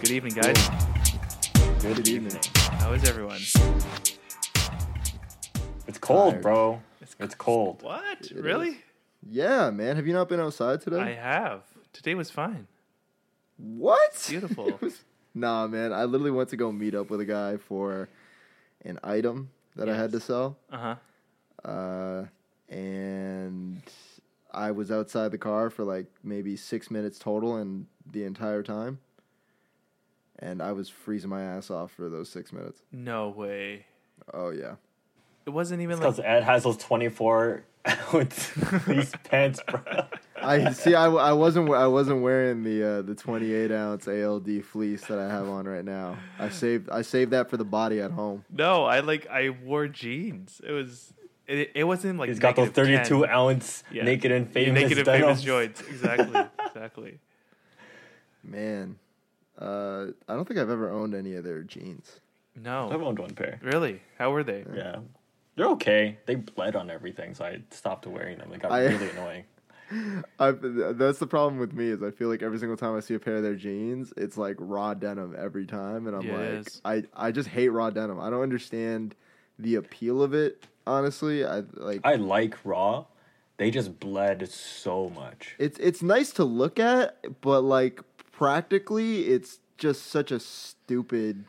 Good evening, guys. Good evening. How is everyone? It's cold, Tired. bro. It's It's cold. What? It really? is. Yeah, man. Have you not been outside today? I have. Today was fine. what? Beautiful. It was- nah, man. I literally went to go meet up with a guy for an item that I had to sell. Uh huh. Uh, and I was outside the car for like maybe six minutes total and the entire time. And I was freezing my ass off for those six minutes. No way. Oh, yeah. It wasn't even Because like. Ed has those 24 ounce fleece pants, bro. I see. I, I wasn't I wasn't wearing the uh, the 28 ounce ALD fleece that I have on right now. I saved I saved that for the body at home. No, I like. I wore jeans. It was. It, it wasn't like. He's got those negative 32 ounce Yeah. naked and famous naked and famous joints. Exactly. exactly. Man, uh, I don't think I've ever owned any of their jeans. No, I've owned one pair. Really? How were they? Yeah. They're okay. They bled on everything, so I stopped wearing them. They got I- really annoying. I that's the problem with me is I feel like every single time I see a pair of their jeans, it's like raw denim every time, and I'm Yeah, it like. I I just hate raw denim. I don't understand the appeal of it. Honestly, I like I like raw. They just bled so much. it's it's nice to look at, but like practically, it's just such a stupid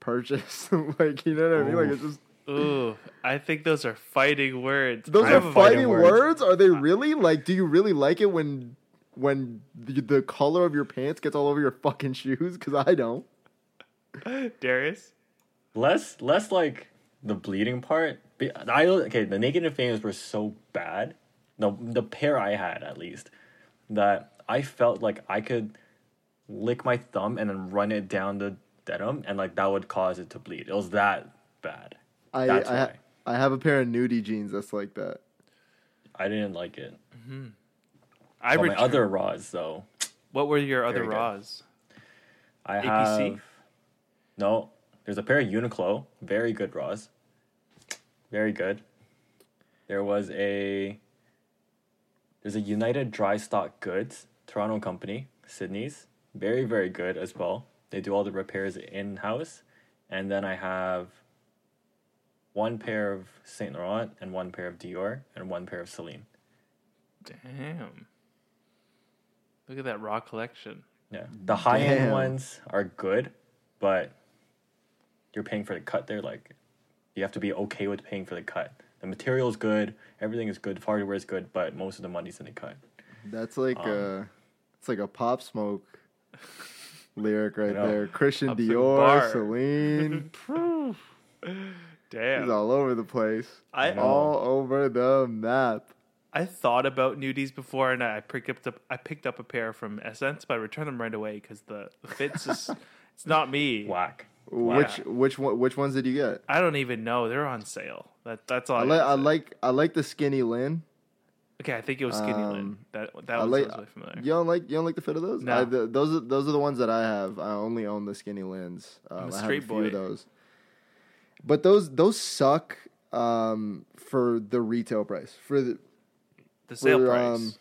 purchase. like you know what I mean? Like it's just Ooh, I think those are fighting words. those I are fighting fighting words. words. Are they really? Like, do you really like it when when the, the color of your pants gets all over your fucking shoes? Because I don't. Darius. Less, less like the bleeding part. I okay. The naked and famous were so bad. The the pair I had at least that I felt like I could lick my thumb and then run it down the denim, and like that would cause it to bleed. It was that bad. I That's I, why. I have a pair of nudie jeans that's like that. I didn't like it. Mm-hmm. I But my other raws though, What were your other Very good. raws? I APC? have no. There's a pair of Uniqlo, very good raws, very good. There was a there's a United Dry Stock Goods, Toronto company, Sydney's, very very good as well. They do all the repairs in house, and then I have one pair of Saint Laurent and one pair of Dior and one pair of Celine. Damn. Look at that raw collection. Yeah, the high end ones are good, but you're paying for the cut. There, like you have to be okay with paying for the cut. The material is good, everything is good, hardware is good, but most of the money's in the cut. That's like Um, uh it's like a pop smoke lyric right know. there. Christian Dior, bar. Celine, he's Damn. all over the place. I know. all over the map. I thought about nudies before, and I picked up the, I picked up a pair from Essence, but I returned them right away because the, the fits is it's not me. Whack. Which which one which ones did you get? I don't even know they're on sale. That that's all. I I, like I like I like the skinny Lin. Okay, I think it was Skinny Lin. um, That that I one like- sounds really familiar. You don't like you don't like the fit of those? No. I, the, those are those are the ones that I have. I only own the skinny lins. Um, a I have a straight few boy. of those. But those those suck um, for the retail price. For the The sale for, price. um,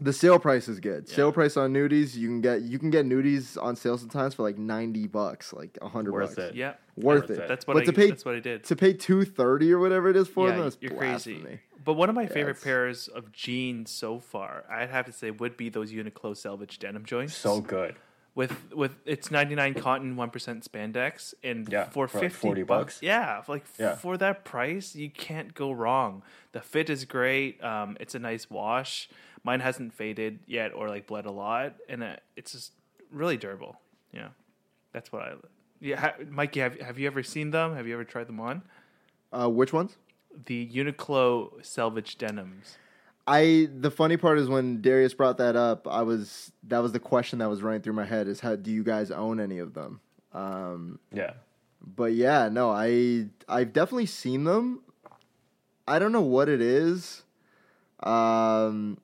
the sale price is good. Yeah. Sale price on nudies, you can get you can get nudies on sale sometimes for like ninety bucks, like hundred Worth bucks. it. yeah, Worth Worth it. it. that's what But I to pay that's what I did. to pay two thirty or whatever it is for yeah, them, that's you're blasphemy. crazy. But one of my favorite it's- pairs of jeans so far, I'd have to say, would be those Uniqlo selvage denim joints. So good. with with it's 99 cotton 1% spandex and Yeah, for for 50 like 40 bucks bucks. yeah for like Yeah. for that price you can't go wrong the fit is great um it's a nice wash mine hasn't faded yet or like bled a lot and uh, it's just really durable yeah that's what i yeah ha, mikey have, have you ever seen them have you ever tried them on Uh, which ones? The uniqlo selvage denims I the funny part is when Darius brought that up, I was that was the question that was running through my head is how do you guys own any of them? Um, Yeah. but yeah, no, I I've definitely seen them. I don't know what it is, um,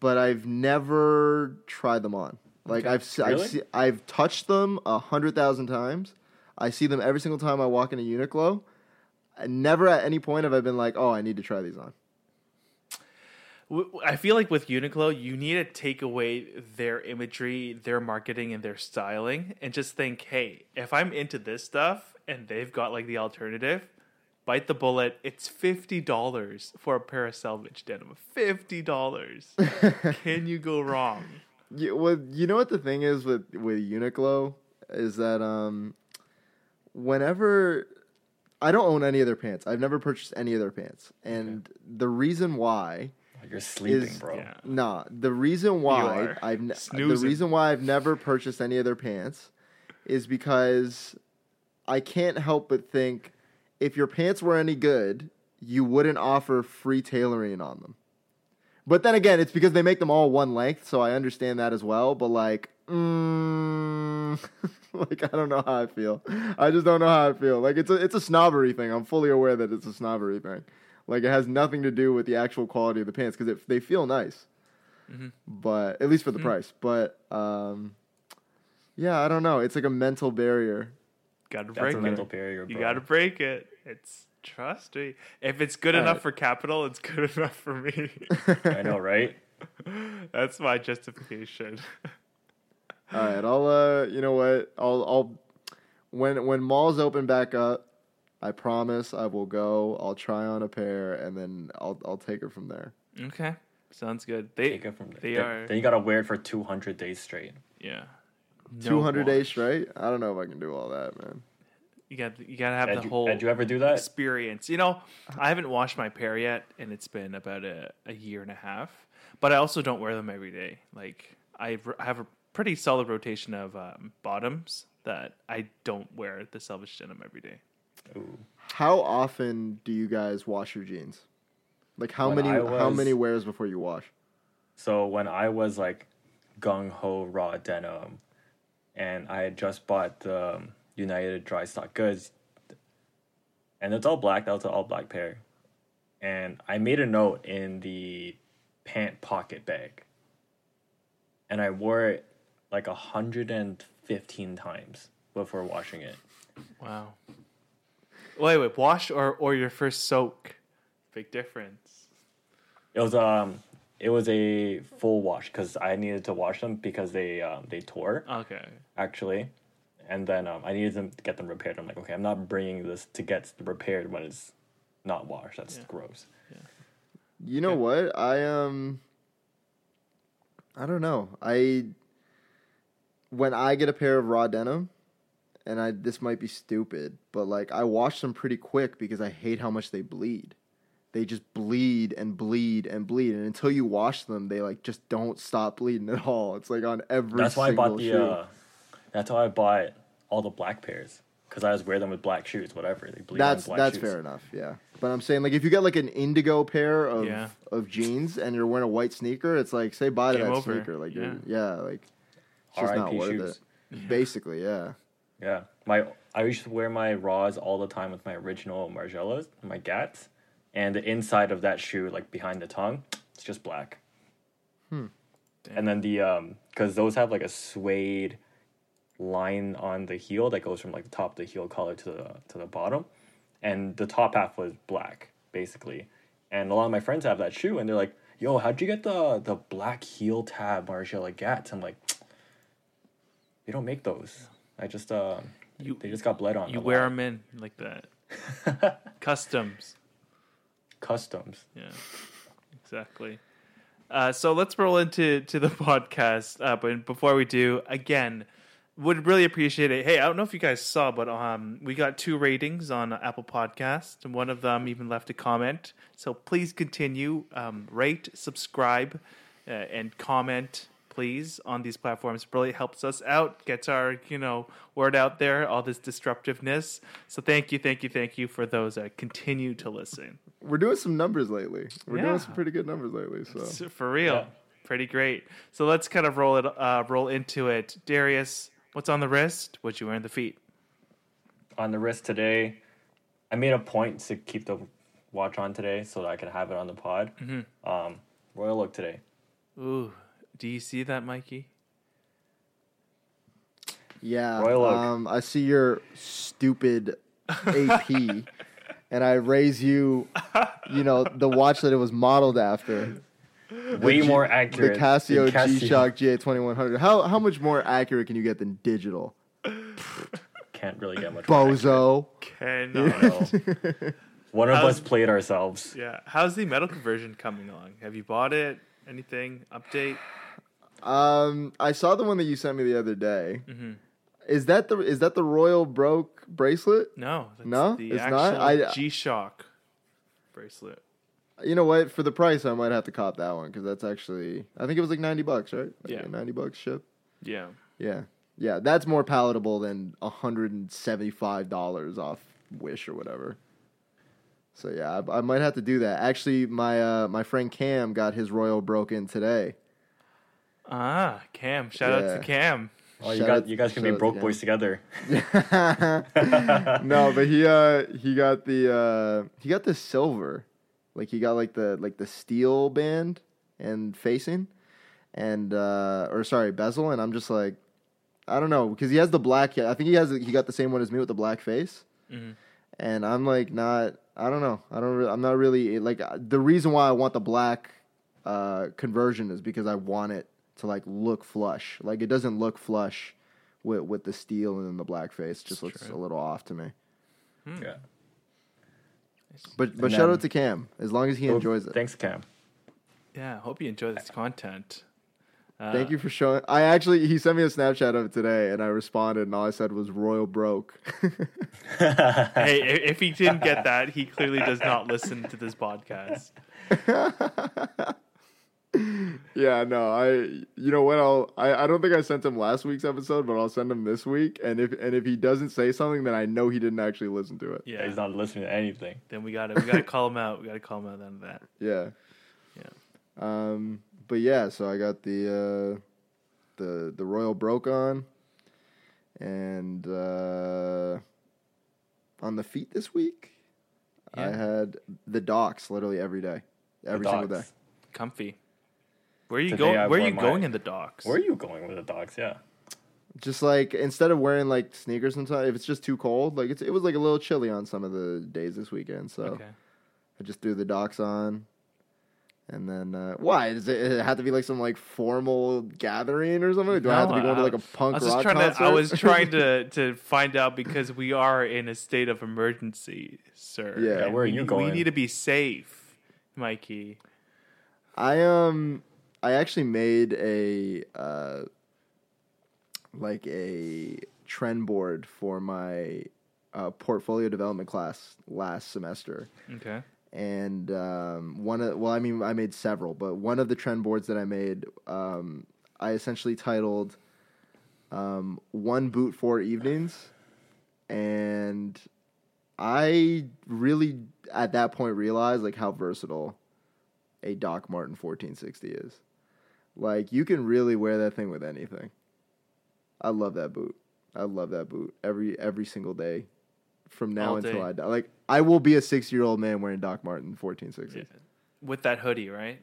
but I've never tried them on. Like Okay. I've se- I've Really? se- I've touched them a hundred thousand times. I see them every single time I walk into Uniqlo. Never at any point have I been like, oh, I need to try these on. I feel like with Uniqlo, you need to take away their imagery, their marketing, and their styling, and just think, hey, if I'm into this stuff and they've got like the alternative, bite the bullet. It's fifty dollars for a pair of selvage denim. Fifty dollars. Can you go wrong? You, well, you know what the thing is with with Uniqlo is that um, whenever I don't own any of their pants, I've never purchased any of their pants, and the reason why You're sleeping, Is- bro. Yeah. Nah, the reason why. I've ne- the reason why I've never purchased any of their pants is because I can't help but think if your pants were any good, you wouldn't offer free tailoring on them. But then again, it's because they make them all one length, so I understand that as well. But like, mm, like I don't know how I feel. I just don't know how I feel. Like it's a it's a snobbery thing. I'm fully aware that it's a snobbery thing. Like it has nothing to do with the actual quality of the pants because if they feel nice, but at least for the price. But um, yeah, I don't know. It's like a mental barrier. Got to break a it. mental barrier, bro. You got to break it. It's trust me. If it's good enough Alright. for capital, it's good enough for me. I know, right? That's my justification. All right, I'll uh, you know what? I'll I'll when when malls open back up, I promise I will go. I'll try on a pair and then I'll I'll take it from there. okay, sounds good. They Take it from there. They Then- are- Then you gotta wear it for 200 days straight. yeah. No Two hundred days straight. I don't know if I can do all that, man. You got you got to have Had the you, whole had you ever do that? experience. You know, I haven't washed my pair yet, and it's been about a, a year and a half. But I also don't wear them every day. Like I r- have a pretty solid rotation of um, bottoms that I don't wear the selvage denim every day. Ooh. How often do you guys wash your jeans? Like how When many I how many wears before you wash? So when I was like gung ho raw denim, and I had just bought the um, United dry stock goods, and it's all black. That was an all black pair, and I made a note in the pant pocket bag, and I wore it like a hundred and fifteen times before washing it. Wow. Wait, wait, wash or or your first soak? Big difference. It was um, it was a full wash because I needed to wash them because they um, they tore. Okay. actually. And then um, I needed them to get them repaired. I'm like, okay, I'm not bringing this to get repaired when it's not washed. That's Yeah. gross. You know Okay. what? I um I don't know. I when I get a pair of raw denim and I this might be stupid, but like I wash them pretty quick because I hate how much they bleed. They just bleed and bleed and bleed and until you wash them they like just don't stop bleeding at all. It's like on every That's why I bought single the. shoe. Uh, that's why I bought all the black pairs because I just wear them with black shoes. Whatever they bleed. That's on black that's shoes. fair enough, yeah. But I'm saying like if you get like an indigo pair of Yeah. of jeans and you're wearing a white sneaker, it's like say bye to Game that over. sneaker. Like Yeah. yeah, like it's just not R.I.P. worth shoes. it. Basically, yeah. Yeah, my I used to wear my raws all the time with my original Margielas, my Gats, and the inside of that shoe, like behind the tongue, it's just black. Hmm. And then the um, because those have like a suede line on the heel that goes from like the top of the heel collar to the to the bottom, and the top half was black basically. And a lot of my friends have that shoe, and they're like, "Yo, how'd you get the the black heel tab Margiela Gats?" I'm like, "They don't make those. I just uh, You they just got bled on. you wear lot. them in like that. Customs. customs. Yeah, exactly. Uh, so let's roll into to the podcast. Uh, but before we do, again, would really appreciate it. Hey, I don't know if you guys saw, but um, we got two ratings on Apple Podcast, and one of them even left a comment. So please continue, um, rate, subscribe, uh, and comment, please, on these platforms. Really helps us out, gets our you know word out there. All this disruptiveness. So thank you, thank you, thank you for those that continue to listen. We're doing some numbers lately. We're Yeah. doing some pretty good numbers lately. So S- For real. Yeah. Pretty great. So let's kind of roll it uh, roll into it. Darius, what's on the wrist? What you wear on the feet? On the wrist today, I made a point to keep the watch on today so that I could have it on the pod. Mm-hmm. Um, Royal look today. Ooh, do you see that, Mikey? yeah, Royal Oak. um, I see your stupid AP, and I raise you, you know, the watch that it was modeled after. way G- more accurate. The accurate. Casio, than G Shock GA2100. How how much more accurate can you get than digital? Can't really get much. more. Bozo. Cannot. No. One of How's- us played ourselves. Yeah. How's the metal conversion coming along? Have you bought it? Anything? Update? Um, I saw the one that you sent me the other day. Mhm. Is that the is that the Royal Broke bracelet? No. No? It's not? I- G Shock bracelet. You know what? For the price, I might have to cop that one because that's actually I think it was like ninety bucks, right? Like Yeah. ninety bucks ship. Yeah. Yeah, yeah, that's more palatable than hundred and seventy five dollars off Wish or whatever. So yeah, I, I might have to do that. Actually, my uh, my friend Cam got his Royal Broke in today. Ah, Cam. Shout out to Cam. Oh, you got you guys can be broke to boys together. no, but he uh he got the uh he got the silver, like he got like the like the steel band and facing, and uh or sorry bezel, and I'm just like, I don't know because he has the black. I think he has he got the same one as me with the black face, Mhm. and I'm like not. I don't know. I don't. Re- I'm not really like the reason why I want the black uh conversion is because I want it to like look flush. Like it doesn't look flush with with the steel and then the black face. Just looks true. a little off to me. Yeah. But but And shout then- out to Cam as long as he Oh, enjoys it. Thanks, Cam. Yeah. Hope you enjoy this content. Uh, Thank you for showing. I actually he sent me a Snapchat of it today, and I responded, and all I said was "Royal broke." Hey, i- if he didn't get that, he clearly does not listen to this podcast. yeah, no, I you know what? I'll I, I don't think I sent him last week's episode, but I'll send him this week. And if and if he doesn't say something, then I know he didn't actually listen to it. Yeah. He's not listening to anything. Then we gotta we gotta call him out. We gotta call him out on that. Yeah. Yeah. Um. But yeah, so I got the uh, the the Royal broke on, and uh, on the feet this week, I had the Docs literally every day, every single day. Comfy. Where are you Today going? I Where are wore you my- going in the Docs? Where are you going with the dogs? Yeah. Just like instead of wearing like sneakers sometimes, if it's just too cold, like it's it was like a little chilly on some of the days this weekend, so Okay. I just threw the Docs on. And then uh, why does it, it have to be like some like formal gathering or something? Do I have to be No, going to like a punk was just rock trying concert? to. I was trying to to find out because we are in a state of emergency, sir. Yeah. Yeah, and where are we, you We going? need to be safe, Mikey. I um I actually made a uh like a trend board for my uh, portfolio development class last semester. Okay. And um, one of well, I mean, I made several, but one of the trend boards that I made, um, I essentially titled um, "One Boot Four Evenings," and I really at that point realized like how versatile a Doc Marten 1460 is. Like you can really wear that thing with anything. I love that boot. I love that boot every every single day from now All until day. I die. Like I will be a 60-year-old man wearing Doc Marten 1460s Yeah. With that hoodie, right?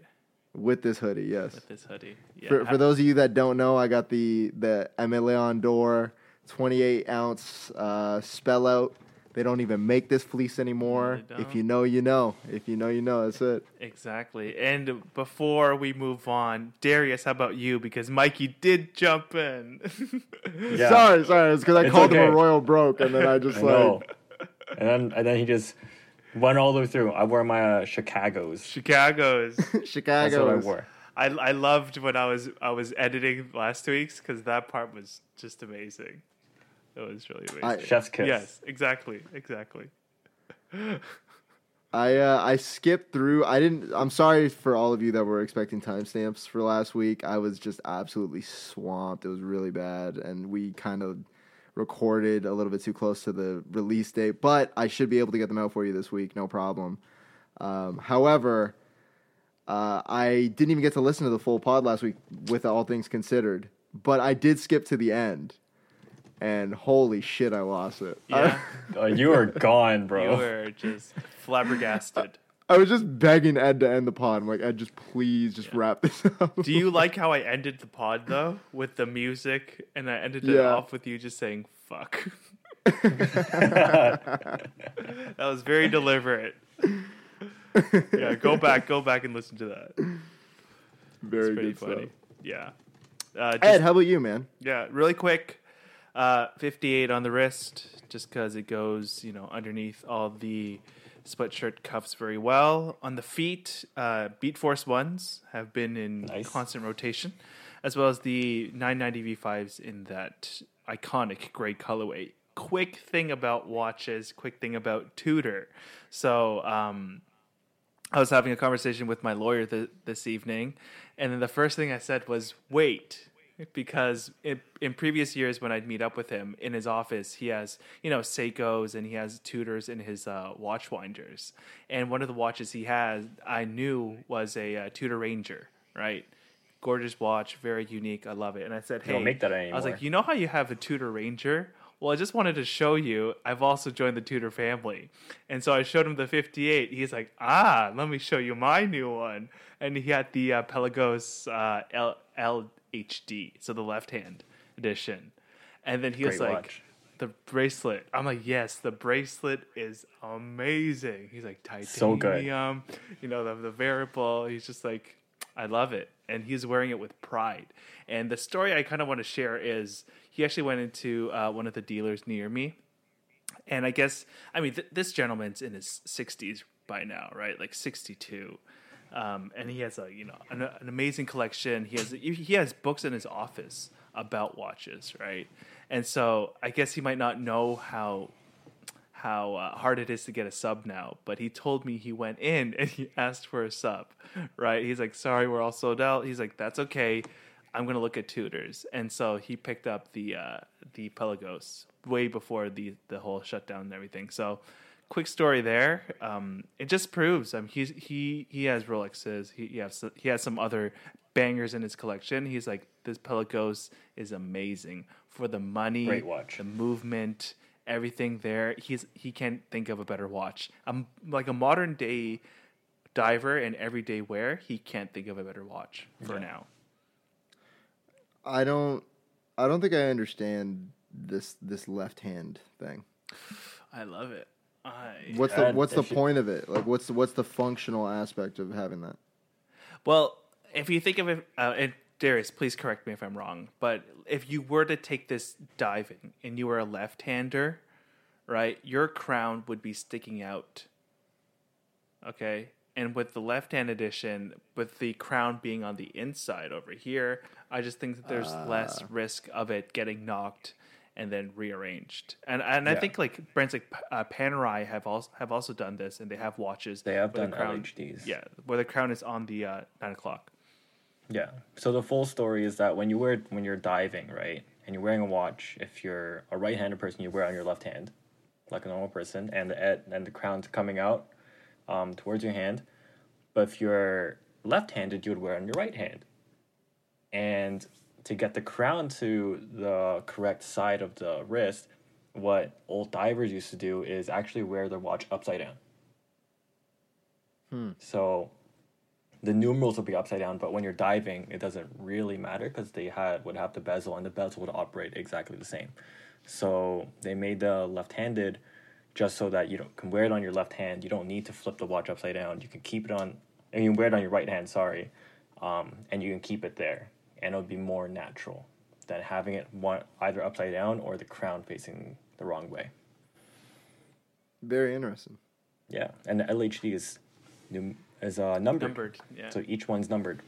with this hoodie, yes. With this hoodie. Yeah. For, for those of you that don't know, I got the the Aimé Leon Dore 28 ounce uh, spell out. They don't even make this fleece anymore. they if you know, you know. If you know, you know. That's it. Exactly. And before we move on, Darius, how about you? Because Mikey did jump in. Yeah. Sorry, sorry. It's because I It's called him a royal broke, and then I just I like know. and then and then he just went all the way through. I wore my uh, Chicago's. Chicago's. That's what I wore. I I loved when I was I was editing last week's because that part was just amazing. It was really amazing. I- Chef's kiss. yes, exactly, exactly. I uh, I skipped through. I didn't. I'm sorry for all of you that were expecting timestamps for last week. I was just absolutely swamped. It was really bad, and we kind of recorded a little bit too close to the release date. But I should be able to get them out for you this week, no problem. Um, however, uh, I didn't even get to listen to the full pod last week, with all things considered. But I did skip to the end, and holy shit, I lost it. Yeah, Uh, you were gone, bro. you bro. were just flabbergasted. I was just begging Ed to end the pod. I'm like, Ed, just please, just wrap this up. Do you like how I ended the pod though with the music, and I ended it Yeah. off with you just saying "fuck." that was very deliberate. yeah, go back, go back and listen to that. Very good funny. stuff. Yeah. Uh, just- Ed, how about you, man? yeah, really quick. Uh, 58 on the wrist, just because it goes, you know, underneath all the split shirt cuffs very well. On the feet, uh, Beat Force ones have been in Nice. constant rotation, as well as the 990 V5s in that iconic gray colorway. Quick thing about watches, quick thing about Tudor. So, um, I was having a conversation with my lawyer th- this evening, and then the first thing I said was, "Wait," because in, in previous years when I'd meet up with him in his office, he has you know Seikos and he has Tudors in his uh, watch winders, and one of the watches he has I knew was a uh, Tudor Ranger, right? Gorgeous watch, very unique. I love it. And I said, "Hey, don't make that I was like, you know how you have a Tudor Ranger? Well, I just wanted to show you. I've also joined the Tudor family, and so I showed him the 58. He's like, ah, let me show you my new one. And he had the uh, Pelagos uh, L- LHD, so the left hand edition. And then he was like, watch. the bracelet. I'm like, yes, the bracelet is amazing. He's like titanium, So good. you know, the, the variable. He's just like, I love it. And he's wearing it with pride. And the story I kind of want to share is he actually went into uh, one of the dealers near me. And I guess, I mean, th- this gentleman's in his 60s by now, right? Like 62. Um, and he has a, you know, an, an amazing collection. He has, he has books in his office about watches, right? And so I guess he might not know how how uh, hard it is to get a sub now, but he told me he went in and he asked for a sub, right? He's like, sorry, we're all sold out. He's like, that's okay. I'm gonna look at Tudors, and so he picked up the uh, the Pelagos way before the the whole shutdown and everything. So, quick story there. Um, it just proves. Um, he's he he has Rolexes. He, he has he has some other bangers in his collection. He's like, this Pelagos is amazing for the money, Great watch. the movement, everything there. He's he can't think of a better watch. Um, like a modern day diver and everyday wear, he can't think of a better watch for Yeah. now. I don't. I don't think I understand this this left hand thing. I love it. I What's the And What's the if you- point of it? Like, what's the What's the functional aspect of having that? well, if you think of it, uh, and Darius, please correct me if I'm wrong, but if you were to take this diving and you were a left-hander, right, your crown would be sticking out. Okay, and with the left-hand edition, with the crown being on the inside over here, I just think that there's less risk of it getting knocked and then rearranged. And and I think like brands like uh, Panerai have also have also done this, and they have watches. They have where the done crown, LHDs. Yeah, where the crown is on the uh, nine o'clock. Yeah. So the full story is that when you wear when you're diving, right, and you're wearing a watch, if you're a right-handed person, you wear it on your left hand, like a normal person, and the and the crown's coming out um, towards your hand. But if you're left-handed, you would wear it on your right hand. And to get the crown to the correct side of the wrist, what old divers used to do is actually wear their watch upside down. So the numerals will be upside down, but when you're diving, it doesn't really matter because they had would have the bezel, and the bezel would operate exactly the same. So they made the left-handed just so that you don't, can wear it on your left hand. You don't need to flip the watch upside down. You can keep it on, and you can wear it on your right hand. Sorry, um, and you can keep it there, and it'll be more natural than having it one either upside down or the crown facing the wrong way. Very interesting. Yeah, and the LHD is num- is uh, numbered. Numbered, yeah. So each one's numbered.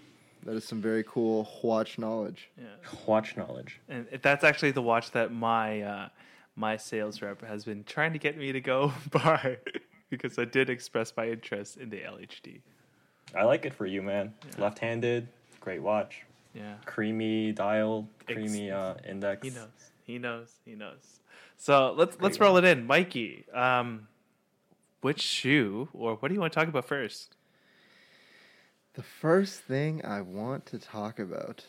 That is some very cool watch knowledge. yeah. Watch knowledge. And that's actually the watch that my uh, my sales rep has been trying to get me to go buy because I did express my interest in the LHD. I like it for you, man. Left-handed, great watch. Yeah. Creamy dial, creamy uh, index. He knows. He knows. He knows. So let's let's Great roll it in, Mikey. Um, which shoe, or what do you want to talk about first? The first thing I want to talk about.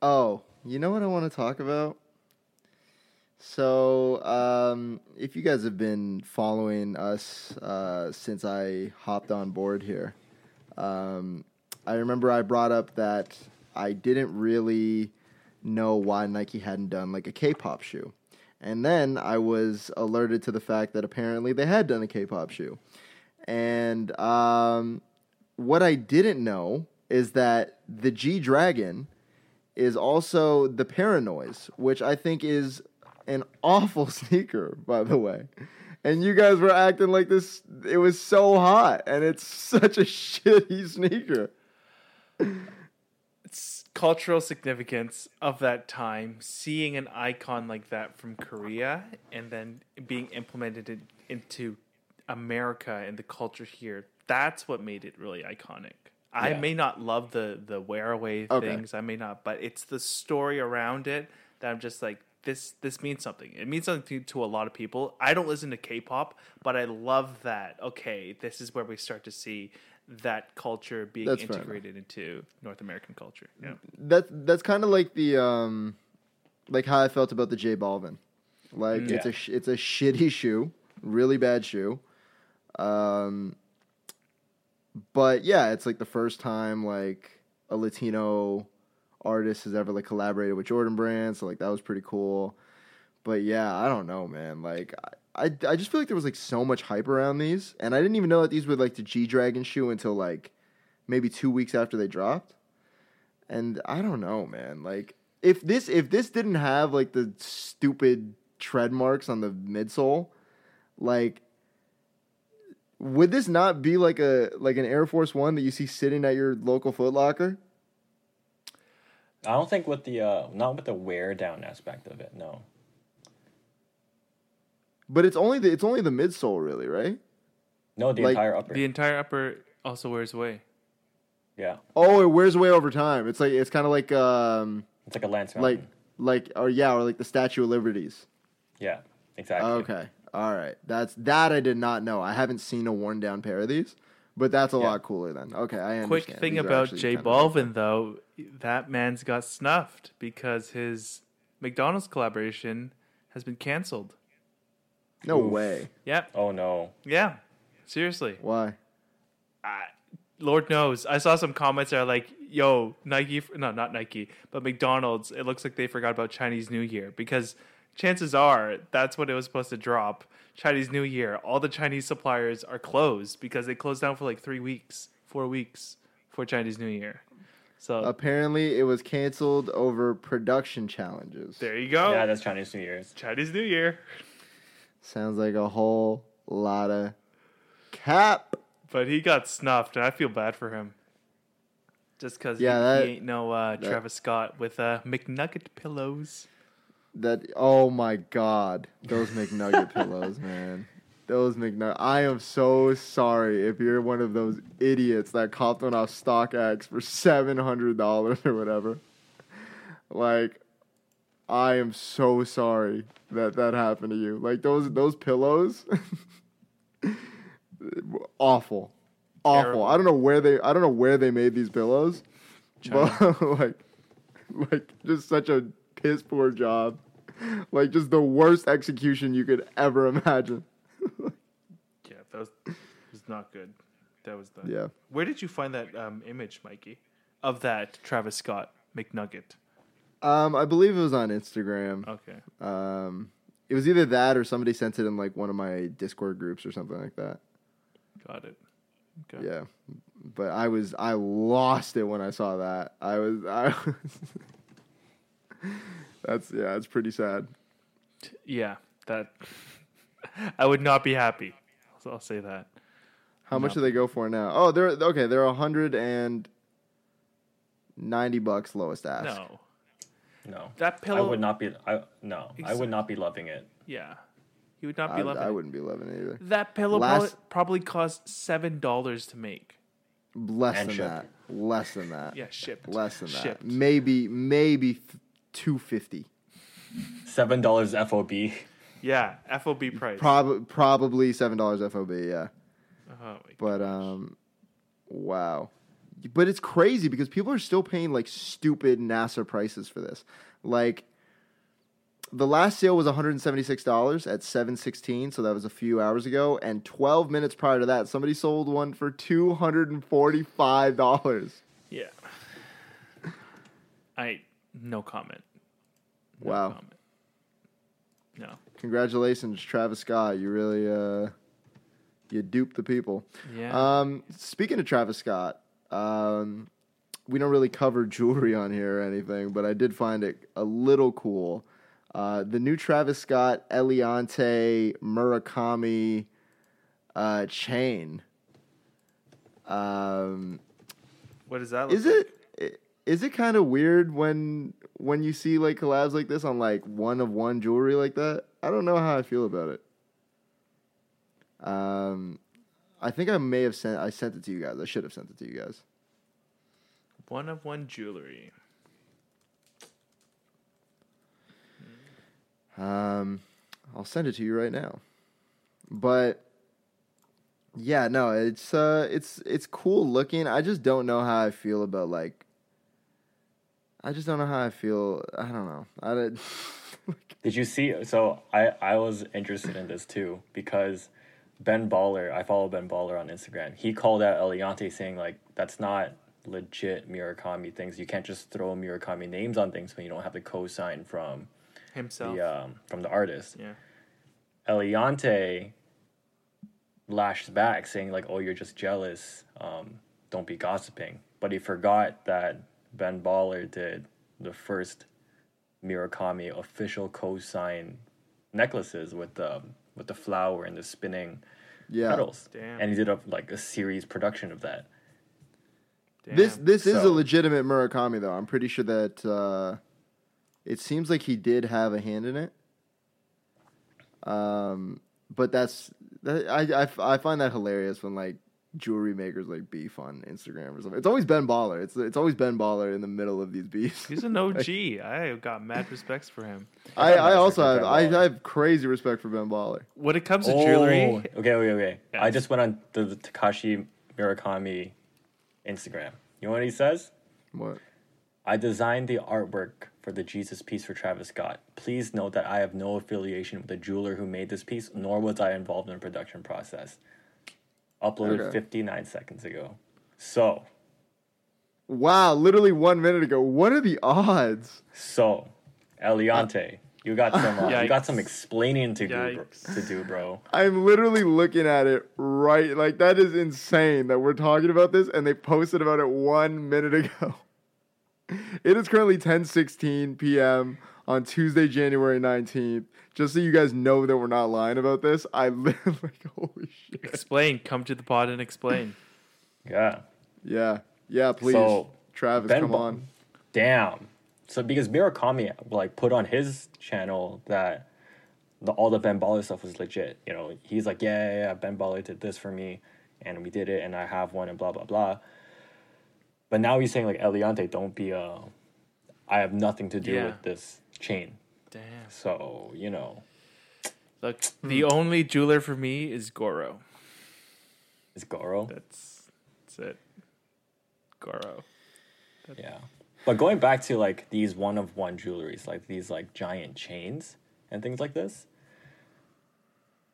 Oh, you know what I want to talk about? So, um, if you guys have been following us uh, since I hopped on board here, um, I remember I brought up that I didn't really know why Nike hadn't done like a K-pop shoe. And then I was alerted to the fact that apparently they had done a K-pop shoe. And um, what I didn't know is that the G Dragon is also the Paranoise, which I think is an awful sneaker, by the way. And you guys were acting like this. It was so hot, and it's such a shitty sneaker. Cultural significance of that time, seeing an icon like that from Korea and then being implemented in, into America and the culture here. That's what made it really iconic. I Yeah. may not love the the wear away Okay. things. I may not, but it's the story around it that I'm just like this. This means something. It means something to, to a lot of people. I don't listen to K-pop, but I love that. Okay, this is where we start to see that culture being That's integrated into North American culture. Yeah. That that's kind of like the um, like how I felt about the J Balvin. Like Mm. it's a sh- it's a shitty shoe, really bad shoe. Um, but yeah, it's like the first time like a Latino artist has ever like collaborated with Jordan Brand, so like that was pretty cool. But yeah, I don't know, man. Like I, I, I just feel like there was like so much hype around these, and I didn't even know that these were like the G Dragon shoe until like maybe two weeks after they dropped. And I don't know, man. Like if this if this didn't have like the stupid tread marks on the midsole, like would this not be like a like an Air Force One that you see sitting at your local Foot Locker? I don't think with the uh not with the wear down aspect of it. No. But it's only the it's only the midsole, really, right? No, the Like, entire upper. The entire upper also wears away. yeah. Oh, it wears away over time. It's like it's kind of like um It's like a lance like mountain. like or yeah, or like the Statue of Liberties. Yeah. Exactly. Okay, all right. That's that I did not know. I haven't seen a worn down pair of these, but that's a Yeah. lot cooler then. Okay, I understand. Quick thing These about actually J kinda- Balvin though, that man's got snuffed because his McDonald's collaboration has been canceled. No Oof. way. Yeah, Oh no. yeah, seriously. Why? I, Lord knows. I saw some comments that are like, "Yo, Nike, no, not Nike, but McDonald's. It looks like they forgot about Chinese New Year because chances are that's what it was supposed to drop. Chinese New Year. All the Chinese suppliers are closed because they closed down for like three weeks, four weeks for Chinese New Year. So Apparently, it was canceled over production challenges. there you go. Yeah, that's Chinese New Year's. Chinese New Year. Sounds like a whole lot of cap. But he got snuffed, and I feel bad for him. Just because Yeah, he, that- he ain't no uh, that- Travis Scott with uh, McNugget pillows. That oh my god, those McNugget pillows, man. Those McNugget. I am so sorry if you're one of those idiots that copped one off StockX for seven hundred dollars or whatever. Like, I am so sorry that that happened to you. Like those those pillows, awful, awful. Terrible. I don't know where they I don't know where they made these pillows, but like, like just such a piss poor job. Like just the worst execution you could ever imagine. Yeah, that was, was not good. That was the. Yeah. Where did you find that um, image, Mikey, of that Travis Scott McNugget? Um, I believe it was on Instagram. Okay. Um, it was either that or somebody sent it in like one of my Discord groups or something like that. Got it. Okay. Yeah, but I was I lost it when I saw that. I was I. Was that's yeah, it's pretty sad. Yeah, that. I would not be happy. So I'll say that. How much do they go for now? Oh, they're okay. They're a hundred and ninety bucks lowest ask. No, No. that pillow. I would not be I no. I would not be loving it. Yeah, he would not I, be loving. It. I it. wouldn't be loving it either. That pillow Last- probably, probably cost seven dollars to make. Less And than shipped. that. Less than that. Yeah, shipped. Less than that. Shipped. Maybe maybe two fifty. Seven dollars FOB. Yeah, FOB price. Prob- probably seven dollars FOB. Yeah. oh, my But gosh. um, wow. But it's crazy because people are still paying like stupid NASA prices for this. Like the last sale was $176 at 716, so that was a few hours ago, and 12 minutes prior to that, somebody sold one for $245. yeah. I no comment. No Wow. comment. No. Congratulations, Travis Scott. You really uh you duped the people. Yeah. Um, speaking of Travis Scott, um, we don't really cover jewelry on here or anything, but I did find it a little cool. Uh, the new Travis Scott Eliantte Murakami uh, chain. Um, What does that look is like? it is it kind of weird when when you see like collabs like this on like one of one jewelry like that? I don't know how I feel about it. Um, I think I may have sent I sent it to you guys. I should have sent it to you guys. One of one jewelry. Um, I'll send it to you right now. But yeah, no, it's uh, it's it's cool looking. I just don't know how I feel about like. I just don't know how I feel. I don't know. I don't. Did you see? So I I was interested in this too because Ben Baller, I follow Ben Baller on Instagram. He called out Eliantte saying like that's not legit Murakami things. You can't just throw Murakami names on things when you don't have the cosign from Himself. the um, from the artist. yeah. Eliantte lashed back saying like, "Oh, you're just jealous. Um, don't be gossiping." But he forgot that Ben Baller did the first Murakami official co-sign necklaces with the with the flower and the spinning yeah. petals, Damn. and he did a like a series production of that. Damn. This this is a legitimate Murakami though. I'm pretty sure that uh, it seems like he did have a hand in it. Um, but that's that, I, I I find that hilarious when like jewelry makers like beef on Instagram or something. It's always Ben Baller. It's it's always Ben Baller in the middle of these beefs. He's an OG. I got mad respects for him. I, have I also have I, I have crazy respect for Ben Baller. When it comes to Oh, jewelry, okay, okay, okay. I just went on the, the Takashi Murakami Instagram. You know what he says? What? I designed the artwork for the Jesus piece for Travis Scott. Please note that I have no affiliation with the jeweler who made this piece, nor was I involved in the production process. Uploaded Okay. 59 seconds ago. So, Wow, literally one minute ago. What are the odds? so, Eliantte, you got some uh, you got some explaining to do, bro, to do, bro. I'm literally looking at it right. Like that is insane that we're talking about this, and they posted about it one minute ago. It is currently 10:16 p.m. on Tuesday, January 19th. Just so you guys know that we're not lying about this, I live like holy shit. explain. Come to the pod and explain. Yeah. Yeah, yeah. Please, So, Travis, Ben come Ba- on. Damn. So because Murakami like put on his channel that the all the Ben Baller stuff was legit. You know, he's like, yeah, yeah, yeah, Ben Baller did this for me, and we did it, and I have one, and blah blah blah. But now he's saying like Eliantte, don't be uh, I have nothing to do Yeah. with this chain. Damn. So you know, Look, hmm. the only jeweler for me is Goro. Is Goro. That's that's it. Goro. Yeah. But going back to like these one of one jewelries, like these like giant chains and things like this,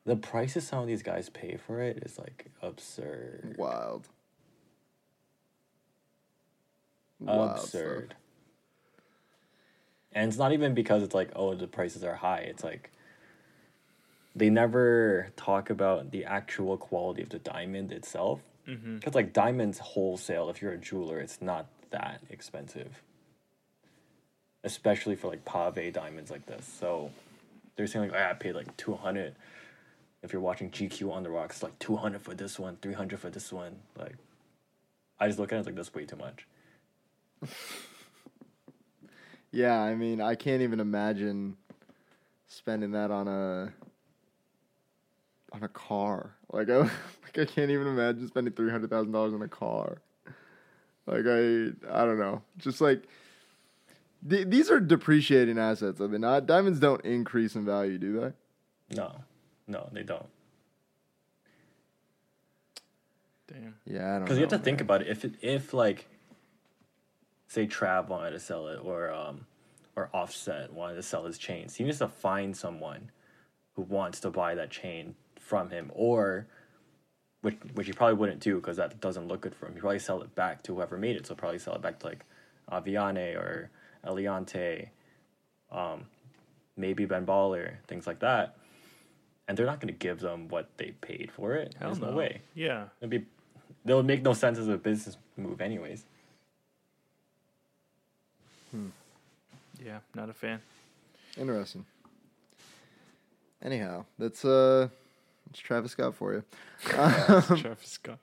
the prices some of these guys pay for it is like absurd. Wild. Wild absurd. And it's not even because it's like, oh, the prices are high. It's like they never talk about the actual quality of the diamond itself. Mm-hmm. Because like diamonds wholesale, if you're a jeweler, it's not that expensive. Especially for like pave diamonds like this. So they're saying like, oh, I paid like two hundred. If you're watching GQ on the rocks, like two hundred for this one, three hundred for this one. Like, I just look at it like that's way too much. Yeah, I mean, I can't even imagine spending that on a on a car. Like I like I can't even imagine spending three hundred thousand dollars on a car. Like I I don't know. Just like th- these are depreciating assets, are they not? Diamonds don't increase in value, do they? No, no, they don't. Damn. Yeah, I don't. Know. Because you have to know, think about it. If it, if like, say Trav wanted to sell it, or um, or Offset wanted to sell his chains, he needs to find someone who wants to buy that chain from him, or which which he probably wouldn't do because that doesn't look good for him. He probably sell it back to whoever made it. So probably sell it back to like Avianne or Eliantte, um, maybe Ben Baller, things like that. And they're not going to give them what they paid for it. Hell There's no no. way. Yeah. It'd be, that would make no sense as a business move, anyways. Yeah, not a fan. Interesting. Anyhow, that's uh, it's Travis Scott for you. Um, Travis Scott.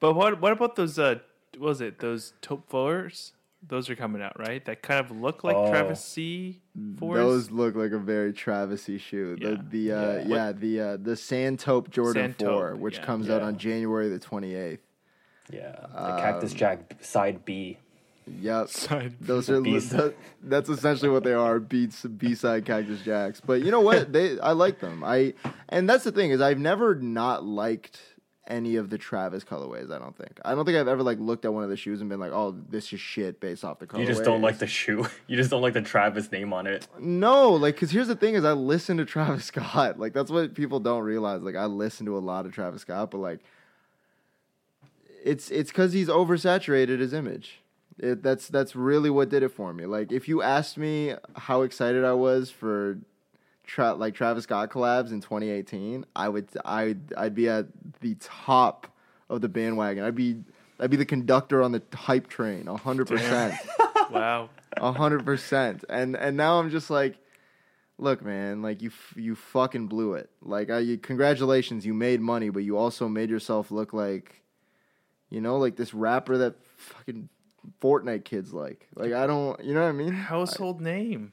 But what what about those? Uh, what was it those taupe fours? Those are coming out, right? That kind of look like Oh. Travis C fours. Those look like a very Travisy shoe. Yeah. The the uh, Yeah. yeah, the uh, the Sand Taupe Jordan Sand Taupe, Four, which yeah. comes out on January the twenty eighth. Yeah, the Cactus Jack side B. Yep. Side Those are Beast. that, that's essentially what they are beats B side Cactus Jacks. But you know what? They I like them. I and that's the thing is I've never not liked any of the Travis colorways. I don't think. I don't think I've ever like looked at one of the shoes and been like, oh, this is shit based off the colorway. You just don't like the shoe. You just don't like the Travis name on it. No, like, cause here's the thing: is I listen to Travis Scott. Like, that's what people don't realize. Like, I listen to a lot of Travis Scott, but like, it's it's because he's oversaturated his image. It, that's that's really what did it for me. Like, if you asked me how excited I was for, tra- like Travis Scott collabs in 2018, I would I I'd be at the top of the bandwagon. I'd be I'd be the conductor on the hype train, hundred percent wow. a hundred percent. And and now I'm just like, look, man, like you f- you fucking blew it. Like, I, you, congratulations, you made money, but you also made yourself look like, you know, like this rapper that fucking Fortnite kids like. Like, I don't, you know what I mean? Household name.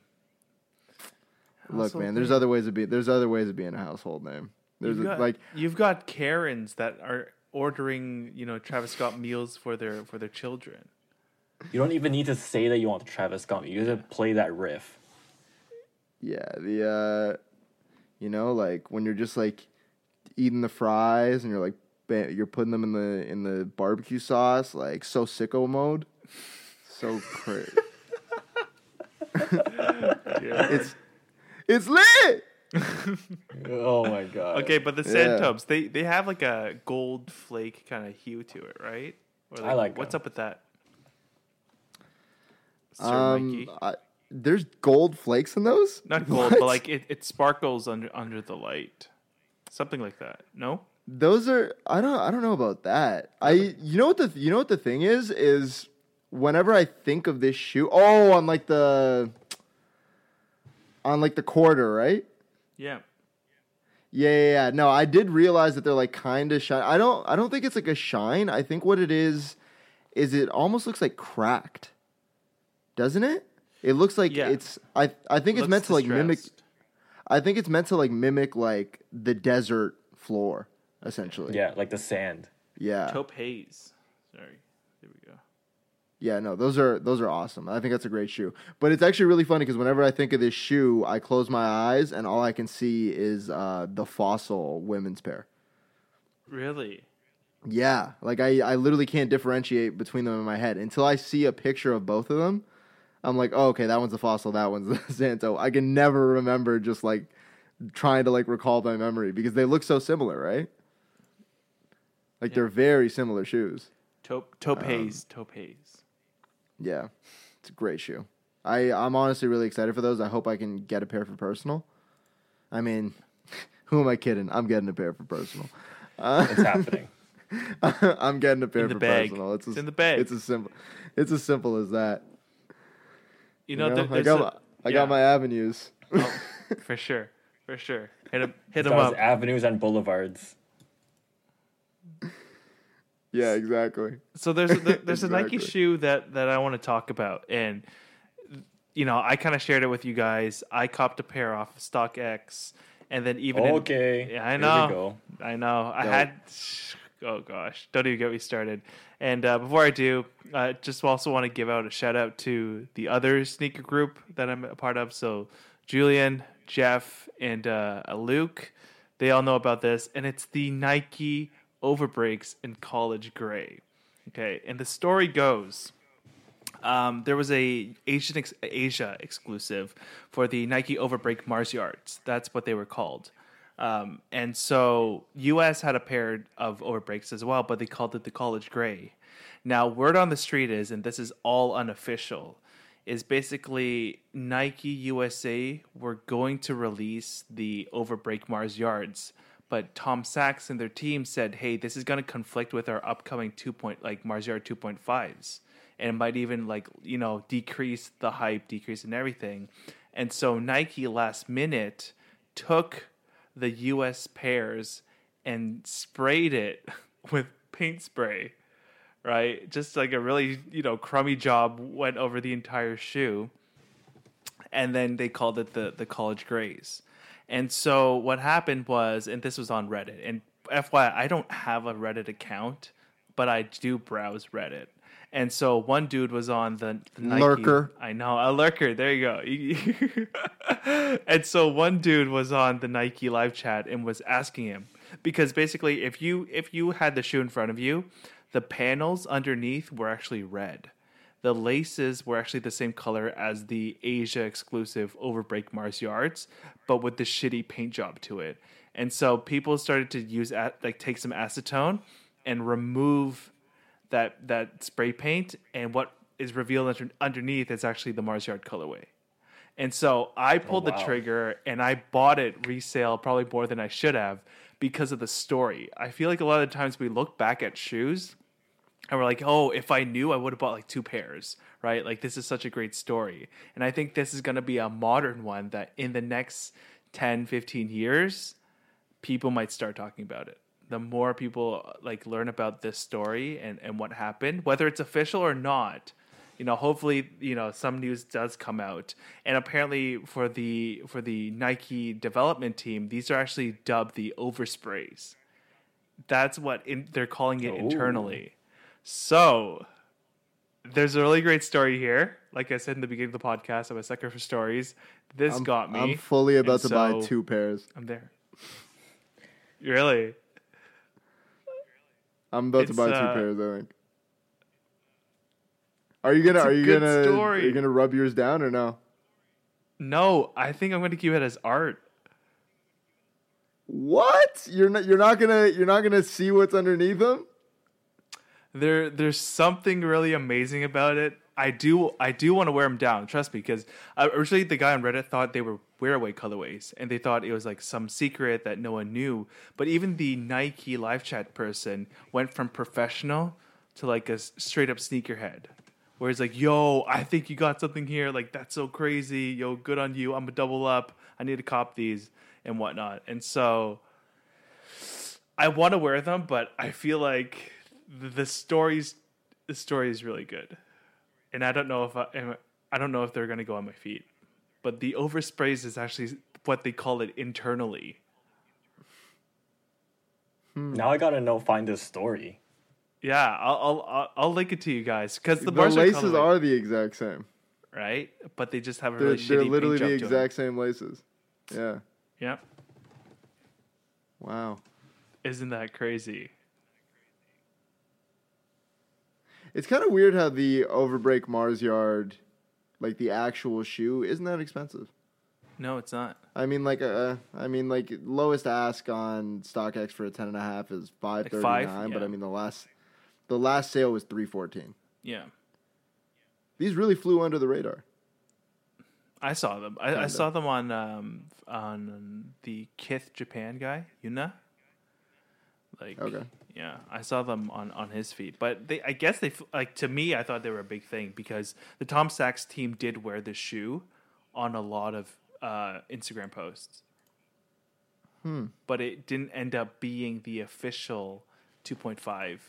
Look, Household man, there's other ways of being. There's other ways of being a household name. There's You've a, got, like, you've got Karens that are ordering, you know, Travis Scott meals for their for their children. You don't even need to say that you want the Travis Scott. You just play that riff. yeah, the, uh, you know, like when you're just like eating the fries and you're like, you're putting them in the in the barbecue sauce, like so sicko mode. So crazy. It's it's lit. Oh my god. Okay, but the sand Yeah. tubs, they they have like a gold flake kind of hue to it, right? Or I like What's them. up with that? Sir Um, Mikey? I, there's gold flakes in those. Not gold, What? but like it, it sparkles under under the light, something like that. No, those are. I don't. I don't know about that. I. You know what the. You know what the thing is is whenever I think of this shoe. Oh, on like the. On like the quarter, right? yeah, Yeah, yeah, yeah. No, I did realize that they're like kind of shine. I don't. I don't think it's like a shine. I think what it is, is it almost looks like cracked, doesn't it? It looks like Yeah. it's. I. I think it's Looks meant to like mimic. I think it's meant to like mimic like the desert floor, essentially. Yeah, like the sand. Yeah. taupe haze. Sorry, there we go. Yeah. No, those are those are awesome. I think that's a great shoe. But it's actually really funny because whenever I think of this shoe, I close my eyes and all I can see is uh, the fossil women's pair. Really? Yeah, like I, I literally can't differentiate between them in my head until I see a picture of both of them. I'm like, oh, okay, that one's the fossil, that one's the Santo. I can never remember just like trying to like recall my memory because they look so similar, right? Like Yeah. they're very similar shoes. Taupe taupe Um, haze. Yeah, it's a great shoe. I I'm honestly really excited for those. I hope I can get a pair for personal. I mean, who am I kidding? I'm getting a pair for personal. Uh, It's happening. I'm getting a pair In the for bag. personal. It's, It's in the bag. It's as simple. It's as simple as that. You You know, know, there- I there's got a- my, I yeah. got my avenues. Oh, for sure, for sure. Hit him, hit him up. avenues and boulevards. Yeah, exactly. So there's a, there- there's a Nike shoe that that I want to talk about, and you know I kind of shared it with you guys. I copped a pair off of X, and then even in- Okay. yeah, I know. I know, I Go. had. Oh gosh, don't even get me started. And uh, before I do, I just also want to give out a shout out to the other sneaker group that I'm a part of. So Julian, Jeff, and uh, Luke, they all know about this, and it's the Nike Overbreaks in College Gray. Okay, and the story goes. Um, there was a Asian ex- Asia exclusive for the Nike Overbreak Mars Yards. That's what they were called. Um, and so US had a pair of overbreaks as well, but they called it the College Gray. Now, word on the street is, and this is all unofficial, is basically Nike USA were going to release the Overbreak Mars Yards, but Tom Sachs and their team said, "Hey, this is going to conflict with our upcoming two point like Mars Yard 2.5s." and it might even like you know decrease the hype, decrease in everything. And so Nike last minute took the US pairs and sprayed it with paint spray, right? Just like a really, you know, crummy job went over the entire shoe. And then they called it the the college grays. And so what happened was, and this was on Reddit, and FYI, I don't have a Reddit account, but I do browse Reddit. And so one dude was on the, the Nike, Lurker. I know a lurker. There you go. and so one dude was on the Nike live chat and was asking him because basically, if you if you had the shoe in front of you, the panels underneath were actually red. The laces were actually the same color as the Asia exclusive Overbreak Mars Yards, but with the shitty paint job to it. And so people started to use like take some acetone and remove that that spray paint, and what is revealed under, underneath is actually the Mars Yard colorway. And so I oh, pulled wow. the trigger and I bought it resale probably more than I should have because of the story. I feel like a lot of the times we look back at shoes and we're like, oh, if I knew, I would have bought like two pairs, right? Like this is such a great story. And I think this is going to be a modern one that in the next 10, 15 years, people might start talking about it. The more people like learn about this story and, and what happened, whether it's official or not, you know, hopefully, you know, some news does come out. And apparently for the for the Nike development team, these are actually dubbed the oversprays. That's what in, they're calling it Oh. internally. So there's a really great story here. Like I said in the beginning of the podcast, I'm a sucker for stories. This I'm, got me. I'm fully about to buy two pairs. I'm there. Really? I'm about It's, to buy uh, two pairs. I think. Are you gonna Are you gonna story. Are you gonna rub yours down or no? No, I think I'm going to keep it as art. What? You're not You're not gonna You're not gonna see what's underneath them. There, there's something really amazing about it. I do, I do want to wear them down. Trust me, because uh, originally the guy on Reddit thought they were wearaway colorways, and they thought it was like some secret that no one knew. But even the Nike live chat person went from professional to like a straight up sneakerhead, where he's like, "Yo, I think you got something here. Like that's so crazy. Yo, good on you. I'm a double up. I need to cop these and whatnot." And so I want to wear them, but I feel like the, the stories the story is really good, and I don't know if I am- I don't know if they're gonna go on my feet, but the oversprays is actually what they call it internally. Hmm. Now I gotta know find this story. Yeah, I'll I'll I'll, I'll link it to you guys because the, The, bars laces colorway, are the exact same. right, but they just have a They're, really they're shitty literally the job to 'em. exact same laces. Yeah. Yeah, Wow. isn't that crazy? It's kind of weird how the Overbreak Mars Yard, like the actual shoe, isn't that expensive. No, it's not. I mean, like, uh, I mean, like lowest ask on StockX for a ten and a half is five thirty nine, but I mean the last, the last sale was three fourteen. Yeah, These really flew under the radar. I saw them. I, I saw them on um on the Kith Japan guy Yuna. Like Okay. Yeah, I saw them on on his feed, but they I guess they f- like to me I thought they were a big thing because the Tom Sachs team did wear the shoe on a lot of uh, Instagram posts, Hmm. but it didn't end up being the official 2.5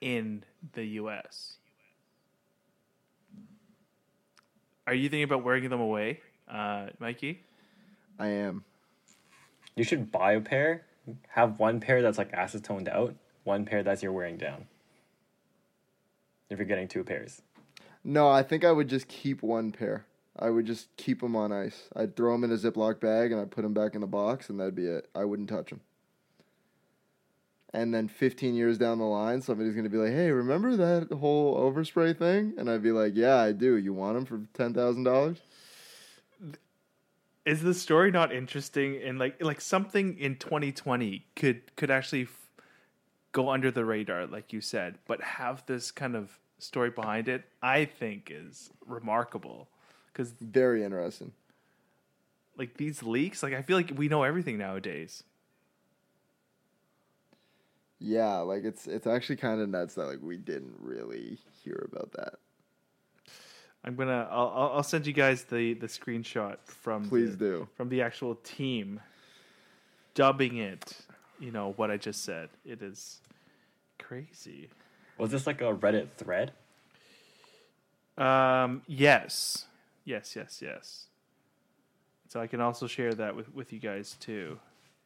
in the U.S. Are you thinking about wearing them away, uh, Mikey? I am. You should buy a pair. Have one pair that's like acetoned out, one pair that's you're wearing down. If you're getting two pairs. No, I think I would just keep one pair. I would just keep them on ice. I'd throw them in a Ziploc bag and I'd put them back in the box, and that'd be it. I wouldn't touch them. And then 15 years down the line, somebody's going to be like, hey, remember that whole overspray thing? And I'd be like, yeah, I do. You want them for $10,000? Is the story not interesting and like like something in 2020 could could actually f- go under the radar like you said but have this kind of story behind it i think is remarkable because Very interesting. like these leaks like i feel like we know everything nowadays Yeah, like it's it's actually kind of nuts that like we didn't really hear about that. I'm gonna. I'll, I'll- I'll send you guys the the screenshot from. Please the, do. From the actual team, dubbing it. You know what I just said. It is crazy. Was this like a Reddit thread? Um. Yes. Yes. Yes. Yes. So I can also share that with with you guys too.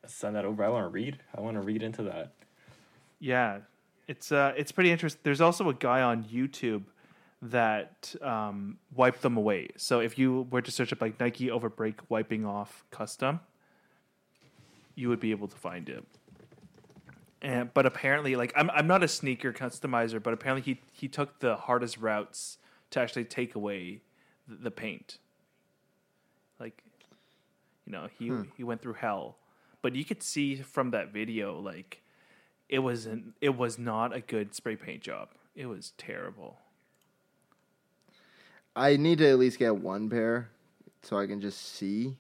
Send that over. I want to read. I want to read into that. Yeah, it's uh, it's pretty interesting. There's also a guy on YouTube that um, wiped them away. So if you were to search up like Nike Overbreak wiping off custom, you would be able to find it. And but apparently, like I'm I'm not a sneaker customizer, but apparently he he took the hardest routes to actually take away the, the paint. Like, you know, he he went through hell, but you could see from that video like it wasn't it was not a good spray paint job. It was terrible. I need to at least get one pair so I can just see.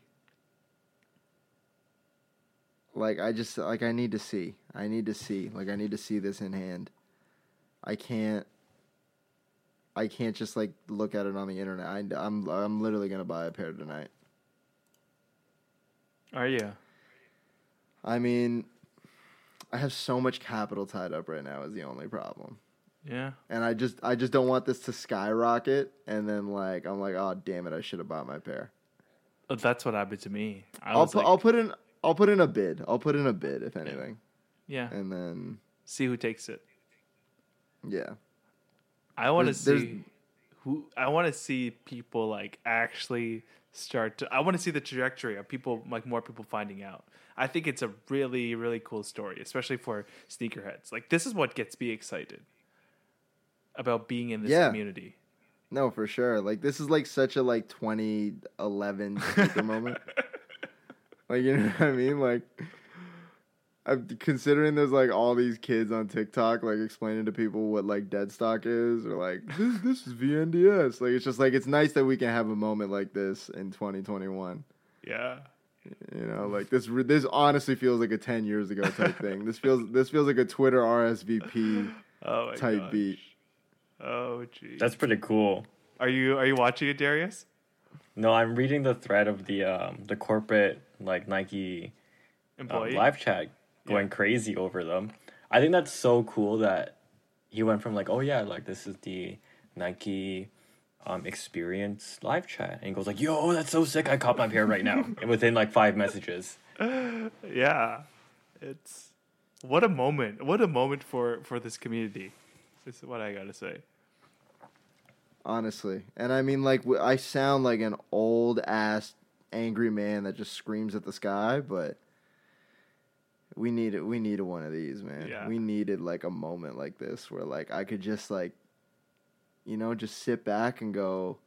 Like I just like I need to see. I need to see. Like I need to see this in hand. I can't I can't just like look at it on the internet. I, I'm I'm literally gonna buy a pair tonight. Are you? I mean, I have so much capital tied up right now. Is the only problem. Yeah. and I just I just don't want this to skyrocket and then like I'm like oh damn it I should have bought my pair. Oh, that's what happened to me. I I'll put like, I'll put in I'll put in a bid. I'll put in a bid if anything. yeah. And then See who takes it. yeah. I want to see who. I want to see people like actually start to. I want to see the trajectory of people, like more people finding out. I think it's a really, really cool story, especially for sneakerheads. Like this is what gets me excited about being in this Yeah. community. No, for sure. Like this is like such a like 2011 sneaker moment. Like you know what I mean? Like I'm considering there's like all these kids on TikTok like explaining to people what like dead stock is or like this this is VNDS. Like it's just like it's nice that we can have a moment like this in 2021. Yeah. You know, like this. This honestly feels like a ten years ago type thing. This feels. This feels like a Twitter RSVP Oh type gosh. beat. Oh geez. That's pretty cool. Are you are you watching it, Darius? No, I'm reading the thread of the um the corporate like Nike um, Employee. live chat going crazy over them. I think that's so cool that he went from like, oh yeah, like this is the Nike um experience live chat, and he goes like, yo, that's so sick. I caught my pair right now, and within like five messages. Yeah. It's what a moment. What a moment for for this community. This is what I got to say. Honestly, and I mean, like I sound like an old ass angry man that just screams at the sky, but we needed we needed one of these, man. Yeah. We needed like a moment like this where like I could just like, you know, just sit back and go.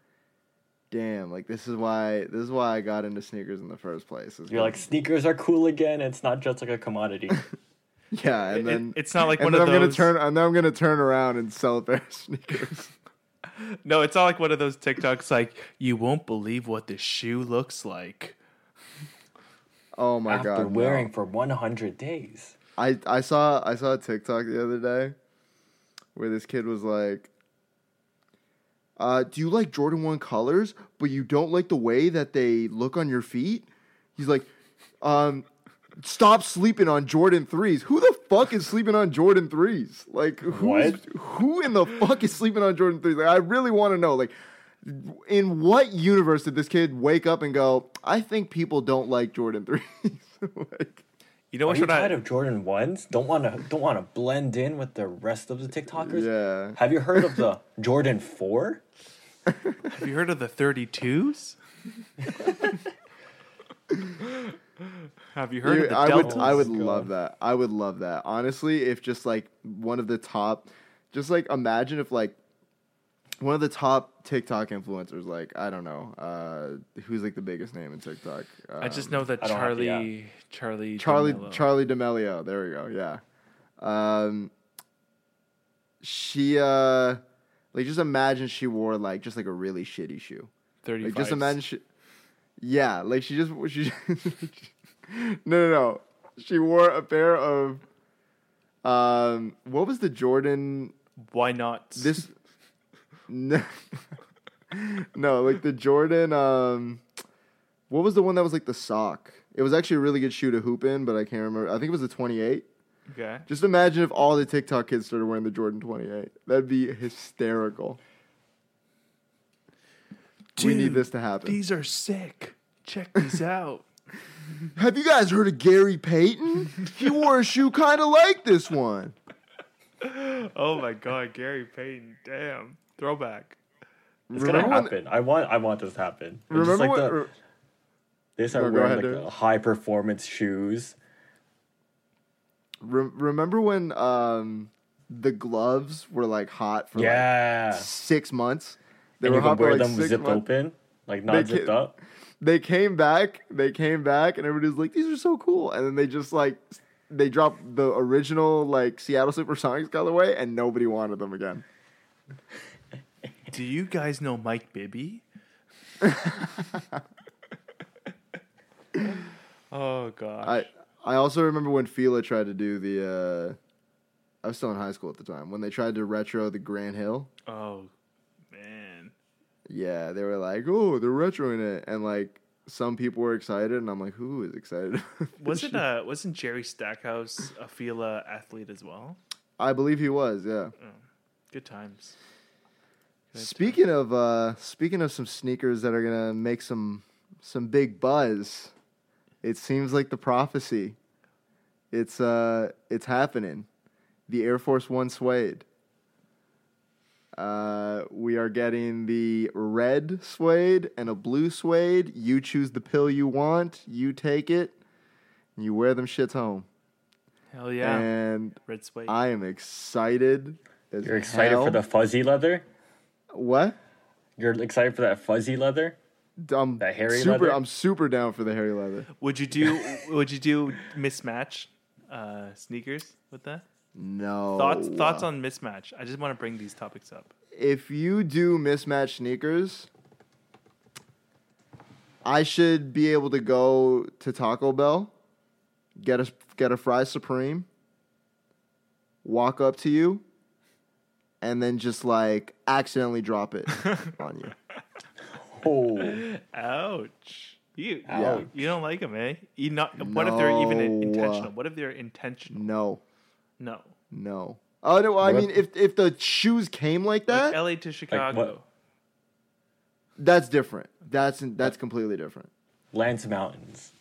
Damn, like this is why this is why I got into sneakers in the first place. is You're like, 'cause- sneakers are cool again. It's not just like a commodity. yeah, and It- then it's not like and one then of I'm those. gonna turn and then I'm gonna turn around and sell a pair of sneakers. No, it's not like one of those TikToks like you won't believe what this shoe looks like. Oh my After god! no. wearing for 100 days. I I saw I saw a TikTok the other day where this kid was like, uh, "Do you like Jordan One colors, but you don't like the way that they look on your feet?" He's like, um, "Stop sleeping on Jordan threes. Who the fuck is sleeping on Jordan threes? Like, who's, What? who in the fuck is sleeping on Jordan threes? Like, I really want to know. Like, in what universe did this kid wake up and go? I think people don't like Jordan threes. like, You know Are what? you should I- tired of Jordan ones? Don't want to don't want to blend in with the rest of the TikTokers. yeah. Have you heard of the Jordan Four? Have you heard of the 32s? Have you heard Dude, of the I would I would God. love that. I would love that. Honestly, if just like one of the top just like imagine if like one of the top TikTok influencers, like I don't know, uh, who's like the biggest name in TikTok? Um, I just know that I don't have to, Charli, Charli, Charli D'Amelio. Charli D'Amelio. There we go. Yeah. Um, she uh, like just imagine she wore like just like a really shitty shoe. Thirty. Like just imagine she, yeah, like she just she. no, no, no. She wore a pair of, um, what was the Jordan? Why not? This, no, no, like the Jordan. Um, what was the one that was like the sock? It was actually a really good shoe to hoop in, but I can't remember. I think it was the 28. Okay. Just imagine if all the TikTok kids started wearing the Jordan 28. That'd be hysterical. we need this to happen. These are sick. Check these out. Have you guys heard of Gary Payton? he wore a shoe kind of like this one. oh my god, Gary Payton. Damn. Throwback. It's Remember gonna when- happen. I want. I want this to happen. It's Remember just like what? the, they start No, wearing ahead, like dude. high performance shoes. re- remember when um, the gloves were like hot for Yeah, like six months? They and were you can hot for wear like them six zipped months. open, like They not zipped ca- up. They came back. They came back, and everybody was like, "These are so cool." And then they just like they dropped the original like Seattle Supersonics colorway, and nobody wanted them again. Do you guys know Mike Bibby? oh gosh. I I also remember when Fila tried to do the. Uh, I was still in high school at the time when they tried to retro the Grant Hill. oh. Yeah, they were like, "Oh, they're retroing it," and like some people were excited, and I'm like, "Who is excited?" Wasn't uh wasn't Jerry Stackhouse a Fila athlete as well? I believe he was. Yeah. Good times. Good Speaking of uh, speaking of some sneakers that are gonna make some some big buzz, it seems like the prophecy. It's uh, it's happening. The Air Force One suede. Uh, we are getting the red suede and a blue suede. You choose the pill you want. You take it. And you wear them shits home. Hell yeah. And Red suede. I am excited. As You're excited for the fuzzy leather. what? You're excited for that fuzzy leather. I'm That hairy super. leather? I'm super down for the hairy leather. would you do would you do mismatch uh sneakers with that? No Thoughts thoughts on mismatch. I just want to bring these topics up. if you do mismatch sneakers. I should be able to go to Taco Bell, get a get a fry supreme, walk up to you, and then just like accidentally drop it on you. Oh, Ouch. You Ouch. you don't like them, eh? You not. What if they're even No. intentional? What if they're intentional? No, No. no. Oh no! I What? mean, if if the shoes came like that, Like L.A. to Chicago. that's different. That's that's completely different. Lance Mountains.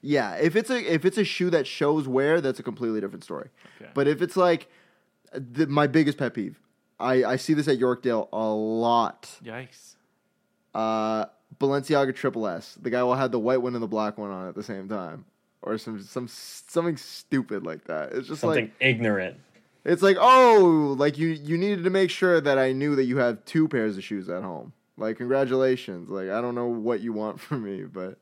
Yeah, if it's a if it's a shoe that shows wear, that's a completely different story. Okay. But if it's like the, my biggest pet peeve, I I see this at Yorkdale a lot. Yikes. Uh, Balenciaga Triple S, the guy will have the white one and the black one on at the same time, or some some something stupid like that. It's just Something like ignorant. it's like oh, like you you needed to make sure that I knew that you have two pairs of shoes at home. Like congratulations. Like I don't know what you want from me, but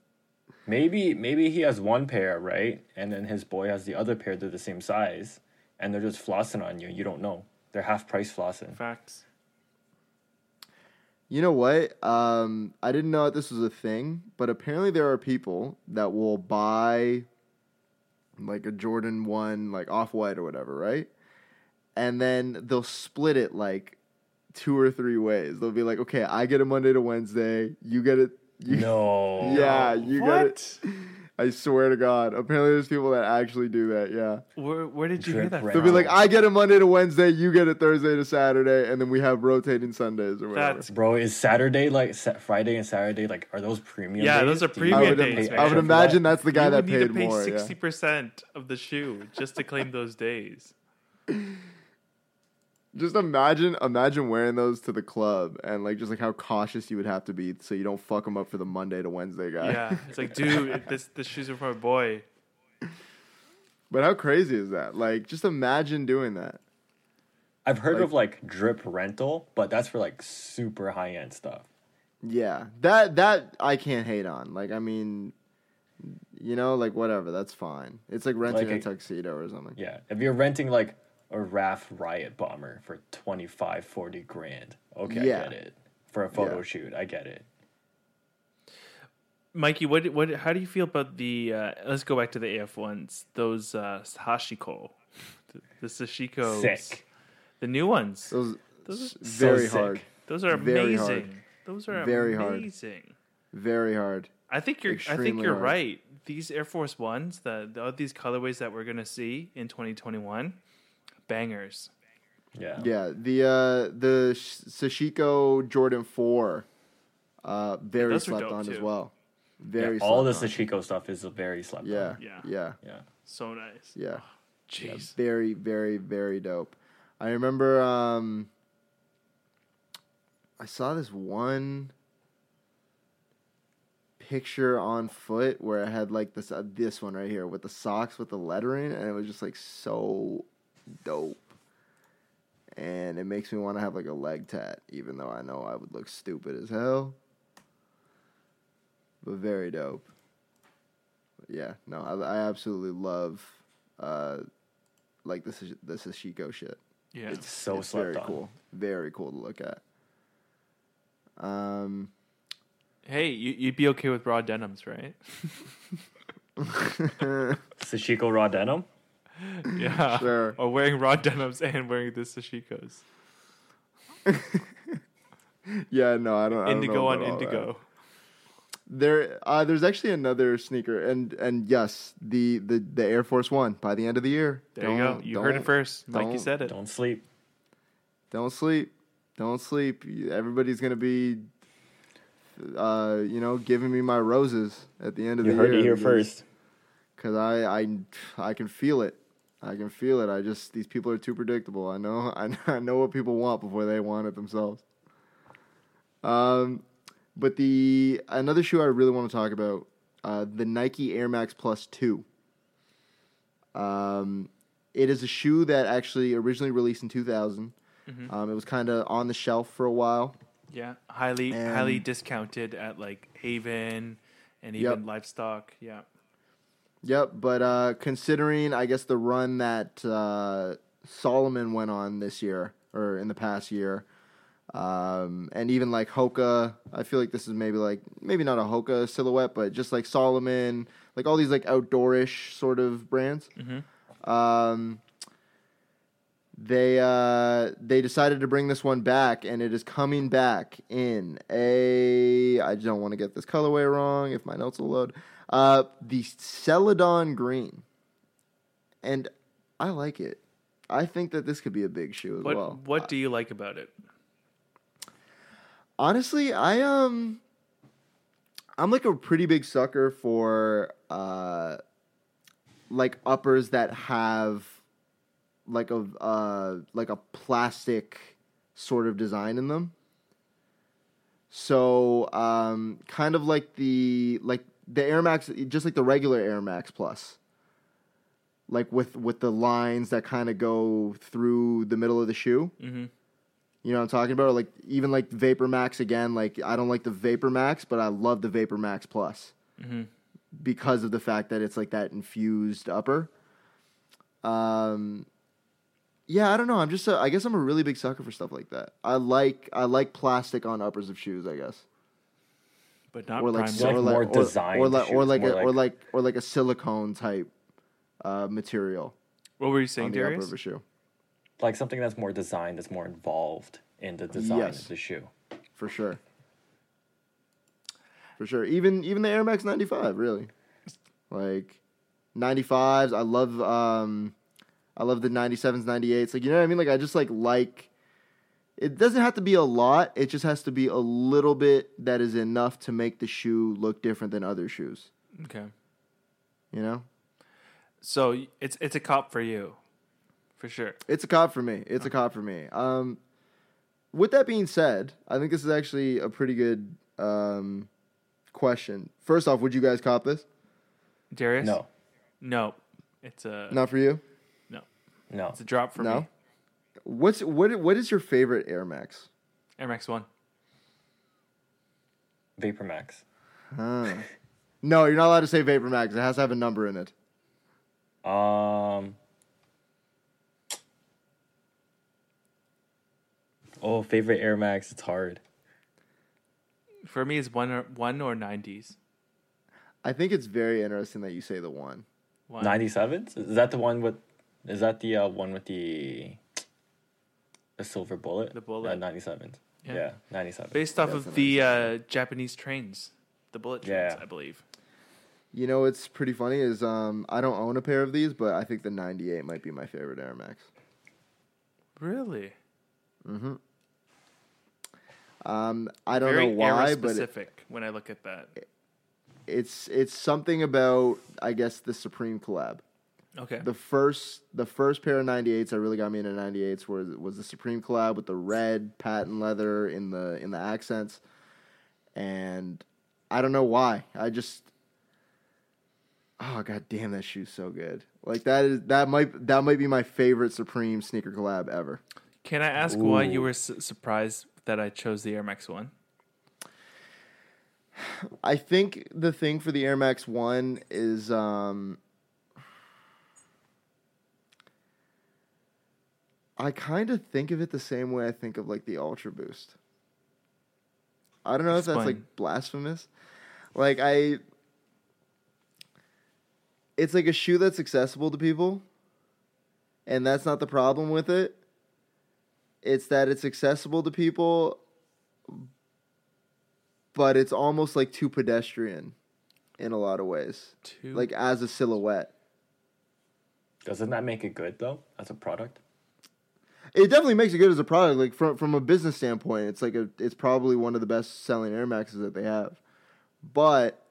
Maybe maybe he has one pair, right? And then his boy has the other pair. They're the same size, and they're just flossing on you. You don't know. They're half price flossing. Facts. You know what? Um, I didn't know that this was a thing, but apparently there are people that will buy like a Jordan 1, like off white or whatever, right? And then they'll split it like two or three ways. They'll be like, okay, I get a Monday to Wednesday, you get it. You, No. Yeah, you get it. What? I swear to God. Apparently there's people that actually do that, yeah. Where where did you hear that? rap. They'll be like, I get it Monday to Wednesday, you get it Thursday to Saturday, and then we have rotating Sundays or whatever. That's Bro, is Saturday like Sa- Friday and Saturday like are those premium? Yeah, days? those are Do premium I would, pay days, I would imagine that? that's the guy you that would need paid to pay more. sixty Yeah. percent of the shoe just to claim those days. Just imagine, imagine wearing those to the club and like just like how cautious you would have to be so you don't fuck them up for the Monday to Wednesday guy. Yeah, it's like, dude, this this shoes are for my boy. But how crazy is that? Like, just imagine doing that. I've heard Like- of like drip rental, but that's for like super high end stuff. Yeah, that that I can't hate on. Like, I mean, you know, like whatever, that's fine. It's like renting Like a a- tuxedo or something. Yeah, if you're renting like a RAF Riot bomber for 25, 40 grand, okay, Yeah. I get it. For a photo Yeah. shoot, I get it. Mikey, what what? How do you feel about the? Uh, let's go back to the AF ones. Those uh, Hashiko, the, the Sashiko, Sick. the new ones. Those, Those are so very sick. hard. Those are Very amazing. hard. Those are Very hard. Very hard. I think you're. I think you're hard. right. These Air Force Ones, the, the these colorways that we're gonna see in 2021, bangers. Yeah. Yeah, the uh, the Sh- Sashiko Jordan Four, uh, very those are slept dope, on as too. well. Yeah, Very all the slept on. Sashiko stuff is very slept Yeah, on. Yeah. yeah, Yeah. So nice. yeah, yeah. Jeez. Very, very, very dope. I remember um, I saw this one picture on foot where I had like this uh, this one right here with the socks with the lettering, and it was just like so dope. And it makes me want to have like a leg tat, even though I know I would look stupid as hell. But very dope. Yeah, no, I, I absolutely love uh, like this is this is Shiko shit. Yeah. It's so it's slept very on. cool, very cool to look at. Um, hey, you, you'd be okay with raw denims, right? Sashiko raw denim. yeah. Sure. Or wearing raw denims and wearing the sashikos. yeah, no, I don't. I don't know Indigo on about all that. indigo. There, uh, there's actually another sneaker, and and yes, the the the Air Force One by the end of the year. There you go. Don't- You heard it first. Mikey don't- said it. Don't sleep. Don't sleep. Don't sleep. Everybody's gonna be, uh, you know, giving me my roses at the end of You the year. You heard it here first. Cause I, I, I can feel it. I can feel it. I just these people are too predictable. I know. I, I know what people want before they want it themselves. Um, but the another shoe I really want to talk about, uh, the Nike Air Max Plus Two. Um, it is a shoe that actually originally released in 2000. Mhm. Um, it was kind of on the shelf for a while. Yeah. Highly And- highly discounted at like Haven and Yep. even Livestock. Yeah. Yep, but uh, considering I guess the run that uh, Salomon went on this year or in the past year, um, and even like Hoka, I feel like this is maybe like maybe not a Hoka silhouette, but just like Salomon, like all these like outdoorish sort of brands. Mhm. Um, they uh, they decided to bring this one back, and it is coming back in a. I don't want to get this colorway wrong. If my notes will load, uh, the Celadon Green, and I like it. I think that this could be a big shoe as What well. what do you like about it? Honestly, I um I'm like a pretty big sucker for uh like uppers that have like a uh like a plastic sort of design in them. So, um kind of like the like the Air Max just like the regular Air Max Plus. Like with with the lines that kind of go through the middle of the shoe. Mm-hmm. You know what I'm talking about? Like even like Vapor Max again. Like I don't like the Vapor Max, but I love the Vapor Max Plus Mm-hmm. because of the fact that it's like that infused upper. Um, yeah, I don't know. I'm just a, I guess I'm a really big sucker for stuff like that. I like I like plastic on uppers of shoes. I guess But not or like prime You like or more like or, designed or like or like more a, or like- like or like a silicone type uh, material What were you on saying, the upper Darius? of a shoe Like something that's more designed, that's more involved in the design Yes. of the shoe. for sure. For sure. Even even the Air Max 95, really. Like 95s, I love um I love the 97s, 98s. Like you know what I mean? Like I just like like it doesn't have to be a lot. It just has to be a little bit that is enough to make the shoe look different than other shoes, Okay. you know? So it's it's a cop for you, for sure. It's a cop for me. It's a cop for me. Um, with that being said, I think this is actually a pretty good um, question. First off, would you guys cop this? Darius? No, No. It's a Not for you. No. it's a drop for no. me. What's what? What is your favorite Air Max? Air Max One. Vapor Max. Huh. no, you're not allowed to say Vapor Max. It has to have a number in it. Um. Oh, favorite Air Max. It's hard. For me, it's one or one or nineties. I think it's very interesting that you say the one. One. Ninety sevens. Is that the one with? Is that the uh, one with the the silver bullet? The bullet. ninety-seven. Yeah, 97. Based off That's of the uh, Japanese trains, the bullet trains, Yeah. I believe. You know what's pretty funny is um I don't own a pair of these, but I think the '98 might be my favorite Air Max. Really? Mm-hmm. Um, I don't Very know why, era but it, specific when I look at that. it's it's something about I guess the Supreme collab. Okay. The first the first pair of 98s that really got me into 98s was was the Supreme collab with the red patent leather in the in the accents, and I don't know why. I just oh god damn that shoe's so good. Like that is that might that might be my favorite Supreme sneaker collab ever. Can I ask why you were su- surprised that I chose the Air Max One? I think the thing for the Air Max One is um I kind of think of it the same way I think of like the Ultra Boost. I don't know if that's like blasphemous. Like I it's like a shoe that's accessible to people. And that's not the problem with it. It's that it's accessible to people but it's almost like too pedestrian in a lot of ways. Two. Like as a silhouette. Doesn't that make it good though as a product? It definitely makes it good as a product. Like from from a business standpoint, it's like a it's probably one of the best selling Air Maxes that they have. But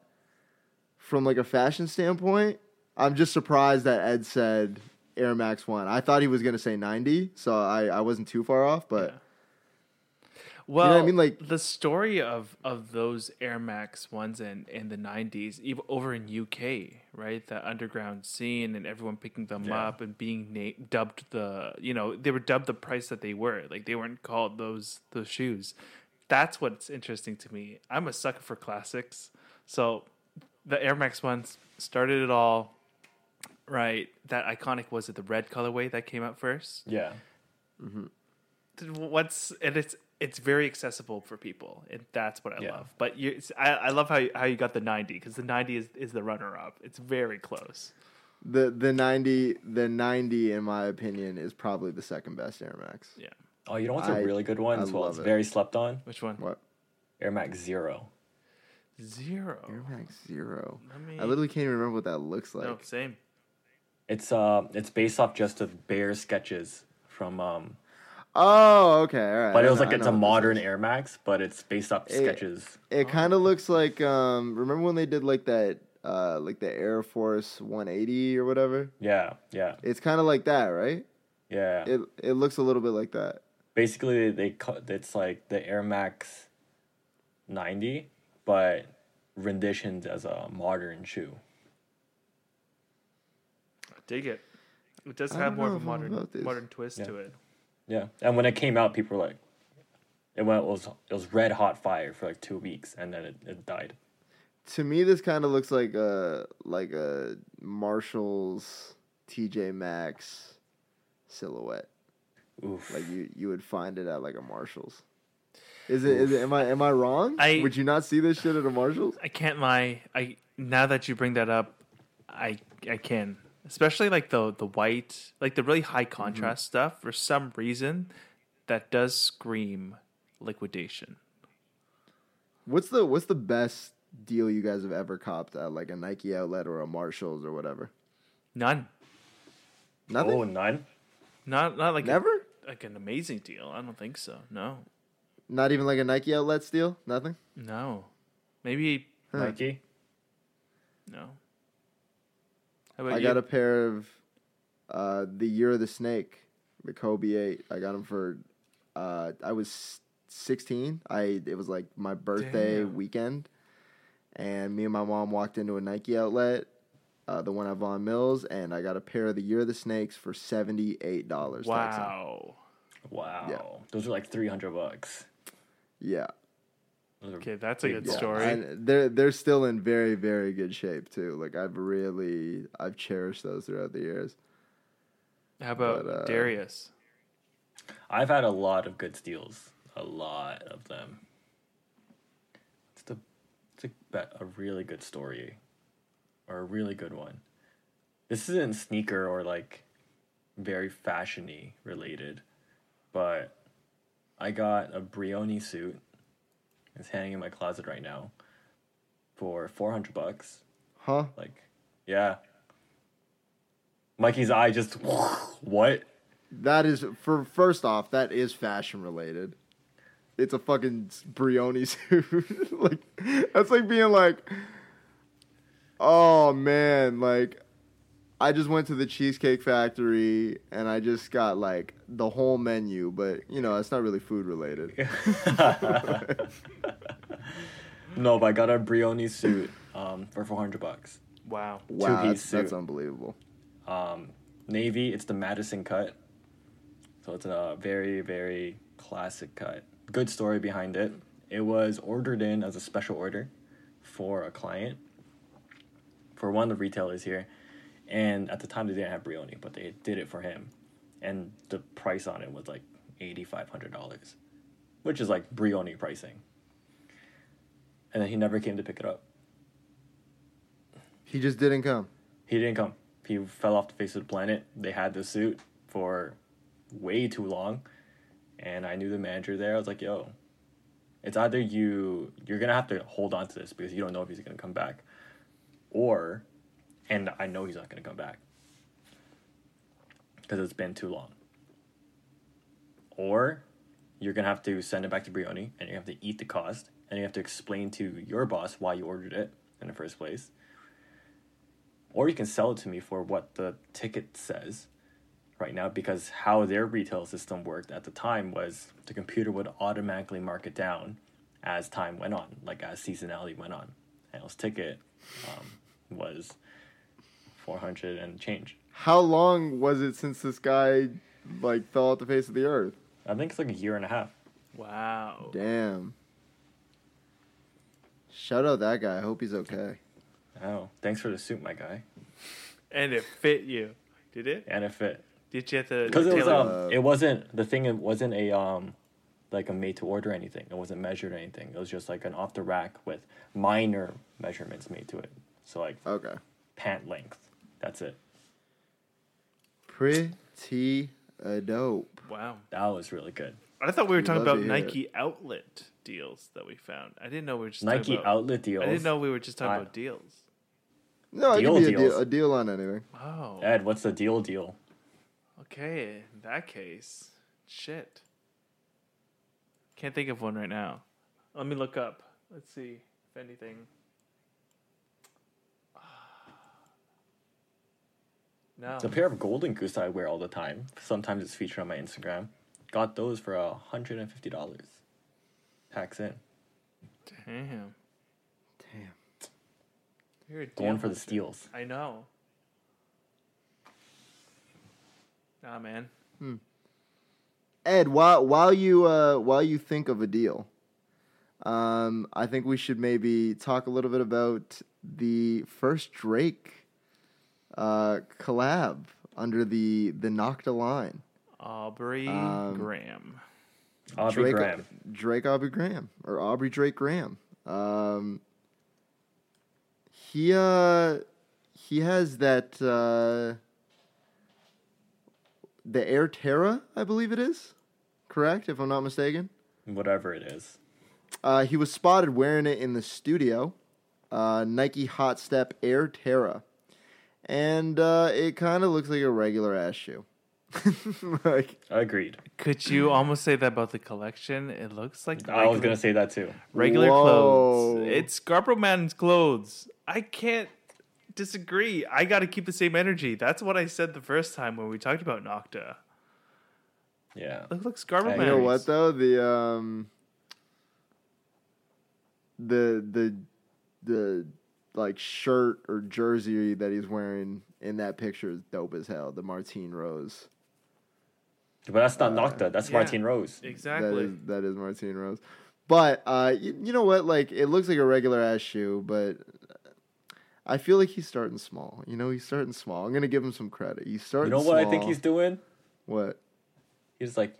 from like a fashion standpoint, I'm just surprised that Ed said Air Max One. I thought he was gonna say 90, so I I wasn't too far off. But Yeah. Well, what I mean? Like- the story of of those Air Max ones in in the '90s, even over in UK, right? The underground scene and everyone picking them Yeah. up and being na- dubbed the, you know, they were dubbed the price that they were. Like they weren't called those those shoes. That's what's interesting to me. I'm a sucker for classics, so the Air Max ones started it all. Right, that iconic was it the red colorway that came out first? Yeah. Mm-hmm. what's and it's it's very accessible for people and that's what i Yeah. love but you I, I love how you, how you got the 90 because the 90 is, is the runner up it's very close the the 90 the 90 in my opinion is probably the second best Air Max. yeah Oh, you know what's I- a really good one I as well? love It's it. very slept on. which one What? Air Max Zero. zero Air Max Zero. Let me- I literally can't even remember what that looks like. no same It's uh it's based off just of bare sketches from um Oh, okay, all right. but it was know- like it's a modern. Air Max, but it's based off It- sketches. It kind of looks like um. Remember when they did like that, uh, like the Air Force 180 or whatever? Yeah, yeah, It's kind of like that, right? yeah. It it looks a little bit like that. Basically, they cut. It's like the Air Max 90, but renditioned as a modern shoe. dig it it does I have more of a modern modern twist Yeah. to it Yeah, and when it came out, people were like, it went it was it was red hot fire for like two weeks, and then it, it died. To me, this kind of looks like a like a Marshalls TJ Maxx silhouette. Oof. Like you you would find it at like a Marshalls. Is it? Is it? Am I am I wrong? I- would you not see this shit at a Marshalls? i can't lie i now that you bring that up i i can especially like the the white like the really high mm-hmm. contrast stuff for some reason that does scream liquidation What's the What's the best deal you guys have ever copped at like a Nike outlet or a Marshalls or whatever? none Nothing. Oh, none. not not like a- Never. like an amazing deal i don't think so no Not even like a Nike outlet steal. Nothing. no maybe Huh. Nike. no how about I you? got a pair of uh, the Year of the Snake, the Kobe Eight. I got them for. Uh, I was sixteen. I it was like my birthday Damn. weekend, and me and my mom walked into a Nike outlet, uh, the one at Vaughan Mills, and I got a pair of the Year of the Snakes for seventy eight dollars. wow Wow, Yeah. those are like three hundred bucks. Yeah. Those are okay that's a good balls. story And they're they're still in very very good shape too. Like I've really I've cherished those throughout the years. how about but, uh, darius I've had a lot of good steals, a lot of them. It's the it's a, bet- a really good story, or a really good one. This isn't sneaker or like very fashiony related, but I got a Brioni suit. It's hanging in my closet right now for 400 bucks. Huh? Like, yeah. Mikey's eye just, what? That is for first off, that is fashion related. It's a fucking Brioni suit. like that's like being like, oh man, like I just went to the Cheesecake Factory and I just got like the whole menu, but you know it's not really food related. no, but I got a Brioni suit um, for 400 bucks. Wow. wow, Two-piece that's, that's unbelievable. Um, navy, it's the Madison cut. So it's a very, very classic cut. Good story behind it. It was ordered in as a special order for a client for one of the retailers here. And at the time, they didn't have Brioni, but they did it for him. And the price on it was like $8,500, which is like Brioni pricing. And then he never came to pick it up. He just didn't come. He didn't come. He fell off the face of the planet. They had the suit for way too long, and I knew the manager there. I was like, "Yo, it's either you you're gonna have to hold on to this because you don't know if he's gonna come back, or, and I know he's not gonna come back because it's been too long. Or, you're gonna have to send it back to Brioni, and you have to eat the cost, and you have to explain to your boss why you ordered it in the first place." or you can sell it to me for what the ticket says right now because how their retail system worked at the time was the computer would automatically mark it down as time went on like as seasonality went on and his ticket um, was 400 and change How long was it since this guy like fell off the face of the earth? i think it's like a year and a half Wow. Damn. Shout out that guy. I hope he's okay. oh thanks for the suit my guy And it fit you. Did it? and it fit Did you have to because it was um, uh, it wasn't the thing it wasn't a um like a made to order anything it wasn't measured or anything it was just like an off the rack with minor measurements made to it so like Okay. pant length that's it Pretty dope. Wow. that was really good I thought we were talking about to hear it. Nike outlet deals that we found. I didn't know we were just nike talking about, outlet deals I didn't know we were just talking I- about deals. No, it could be a deal, a deal on anything. Oh. ed what's the deal deal Okay, in that case, shit. Can't think of one right now. Let me look up. Let's see if anything. No. the pair of golden goose i wear all the time sometimes it's featured on my instagram got those for a hundred and fifty dollars tax in Damn. Damn. You're a going for the steals I know. Nah, man. Hmm. Ed, while while you uh, while you think of a deal, um, I think we should maybe talk a little bit about the first Drake uh, collab under the the Nocta line. Aubrey Um, Graham. aubrey Drake, graham Drake Aubrey Graham or Aubrey Drake Graham. Um, he uh he has that uh, the Air Terra, I believe it is. Correct, if I'm not mistaken. whatever it is Uh, he was spotted wearing it in the studio. Uh, Nike Hot Step Air Terra, and uh, it kind of looks like a regular ass shoe. like agreed Could you almost say that about the collection? It looks like i was gonna say that too regular Whoa. clothes. It's Scarborough Man's clothes. I can't disagree. I got to keep the same energy. That's what I said the first time when we talked about Nocta. yeah Look, look, Scarborough Man. You know what though? The um the the the like shirt or jersey that he's wearing in that picture is dope as hell. The Martine Rose. but that's not Uh, Nocta. That's yeah. Martine Rose. Exactly. is that is Martine Rose. But uh you, you know what? Like it looks like a regular ass shoe, but I feel like he's starting small. You know, he's starting small. I'm gonna give him some credit. He's starting. You starting. know what I think he's doing? what? He's like,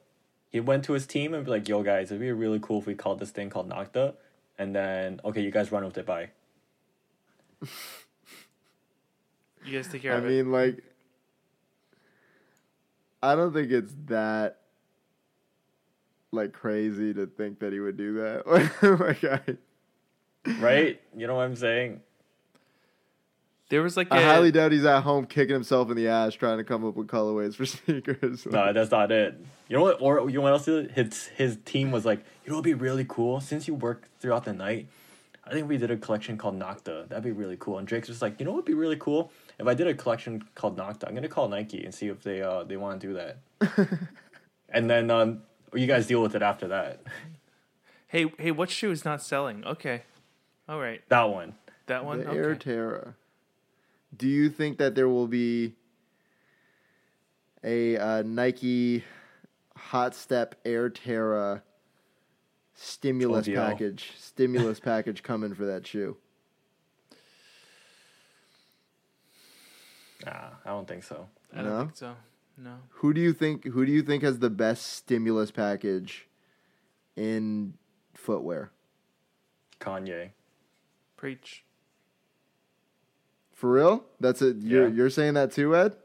he went to his team and be like, "Yo, guys, it'd be really cool if we called this thing called Nocta." And then, okay, you guys run with it. Bye. You guys take care I of it. mean, like, I don't think it's that like crazy to think that he would do that. like I, right? You know what I'm saying? There was like I a highly doubt he's at home kicking himself in the ass trying to come up with colorways for sneakers. No, that's not it. You know what? Or you know what else? did? His his team was like, you know, what'd be really cool since you work throughout the night. I think we did a collection called Nocta. That'd be really cool. And Drake's just like, you know, what'd be really cool if I did a collection called Nocta. I'm gonna call Nike and see if they uh they want to do that. and then um, you guys deal with it after that. hey hey, what shoe is not selling? Okay, all right, That one. that one. the okay. Air Terra. Do you think that there will be a uh, Nike Hot Step Air Terra stimulus ODL. package? Stimulus package coming for that shoe? Nah, I don't think so. I don't No? think so. No. Who do you think? Who do you think has the best stimulus package in footwear? Kanye. Preach. For real? That's it. You're Yeah. you're saying that too, Ed?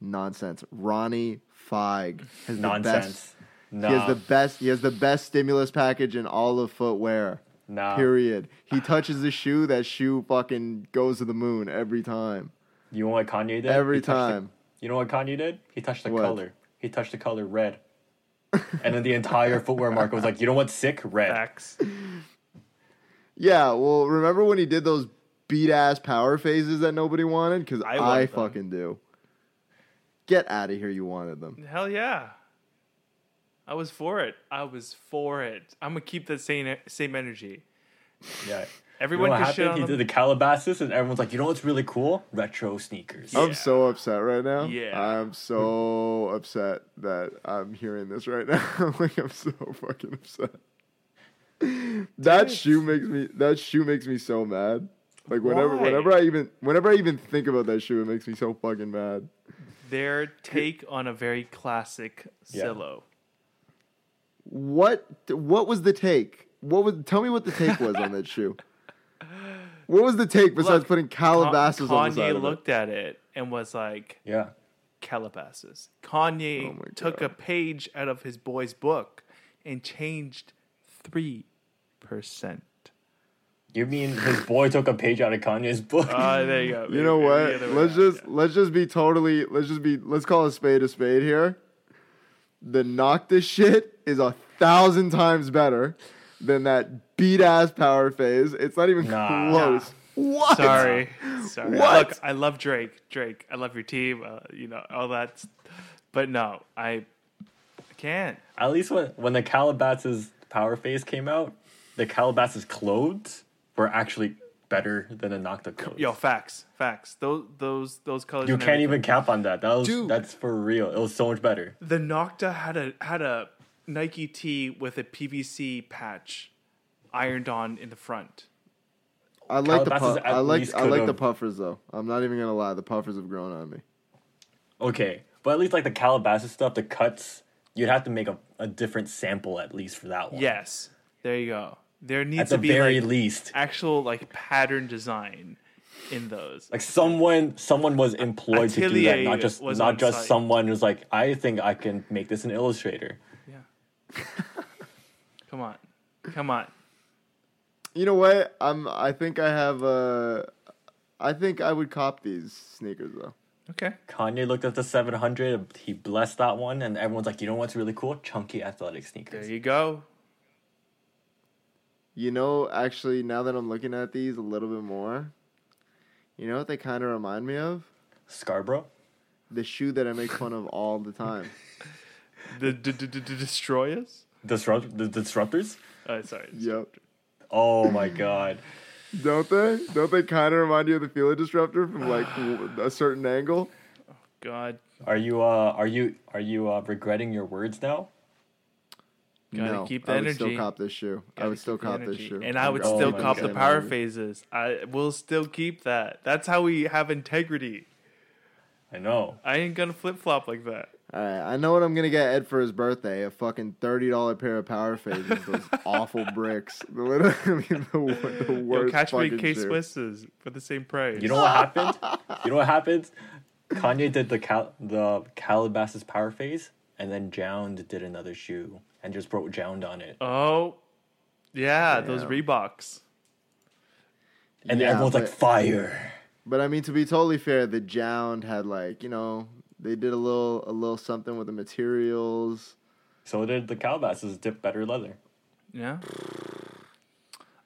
Nonsense. Ronnie Fieg has the best. Nonsense. No. He has the best. He has the best stimulus package in all of footwear. nah. Period. He touches the shoe. That shoe fucking goes to the moon every time. You know what Kanye did? Every He touched the- time. you know what Kanye did? He touched the What? color. He touched the color red. and then the entire footwear market was like, you know what's sick? Red. Facts. Yeah. Well, remember when he did those beat ass power phases that nobody wanted? Because I I, wanted them. fucking do. Get out of here! You wanted them. Hell yeah. I was for it. I was for it. I'm gonna keep the same same energy. Yeah. Everyone you know what happened? He them. did the Calabasas, and everyone's like, you know what's really cool? Retro sneakers. I'm so upset right now. Yeah. I'm so upset that I'm hearing this right now. like I'm so fucking upset. That shoe makes me that shoe makes me so mad. Like whenever Why? whenever I even whenever I even think about that shoe, it makes me so fucking mad. Their take on a very classic Yeah. Zillow. What what was the take? What was tell me what the take was on that shoe? What was the take besides Look, putting Calabasas Ka- on the side Kanye looked at it and was like, Yeah. Calabasas. Kanye Oh took a page out of his boy's book and changed three percent. You mean his boy took a page out of Kanye's book? Ah, there you go. You know what? the other way Let's around, just let's just be totally let's just be let's call a spade a spade here. The knock this shit is a thousand times better than that beat ass power phase. It's not even Nah. close. yeah. What? Sorry, sorry. What? Look, I love Drake. Drake, I love your team. Uh, you know all that, but no, I, I can't. At least when, when the Calabasas power phase came out, the Calabasas clothes were actually better than the Nocta clothes. Yo, facts, facts. Those those those colors. you can't even cap on that. That was Dude. that's for real. It was so much better. The Nocta had a had a Nike tee with a PVC patch ironed on in the front. I like the Calabasas puff, I like I like the puffers though. I'm not even gonna lie, the puffers have grown on me. Okay, but at least like the Calabasas stuff, the cuts, you'd have to make a, a different sample at least for that one. Yes, there you go. There needs at to the be very like least. actual like pattern design in those. Like someone, someone was employed to do that, not just was not just site. someone who's like, I think I can make this an Illustrator. Yeah. Come on, come on. You know what? I'm I think I have uh I think I would cop these sneakers though. Okay. Kanye looked at the 700, he blessed that one, and everyone's like, you know what's really cool? Chunky athletic sneakers." There you go. You know, actually, now that I'm looking at these a little bit more, you know what they kind of remind me of? Scarborough? The shoe that I make fun of all the time. The d- d- d- d- destroyers. Disrupt the disruptors? Uh, sorry. yep. Oh my god. Don't they? Don't they kind of remind you of the Fila Disruptor from like a certain angle? God. Are you uh are you are you uh regretting your words now? Gotta no, keep the I would still cop this shoe. I Gotta would still keep the cop this shoe. And I would Oh still my cop the power phases. I will still keep that. That's how we have integrity. I know. I ain't gonna flip flop like that. All right, I know what I'm gonna get Ed for his birthday: a fucking thirty dollar pair of power phases. Those awful bricks. The literally the, wor- the Yo, worst catch me fucking K shoe. Swisses for the same price. You know what happened? You know what happened? Kanye did the Cal- the Calabasas power phase, and then JJJJound did another shoe, and just wrote JJJJound on it. Oh, yeah, those Yeah. Reeboks. And Yeah, everyone's like, fire. But I mean, to be totally fair, the JJJJound had like you know they did a little a little something with the materials. So did the Calabasas dip better leather. Yeah.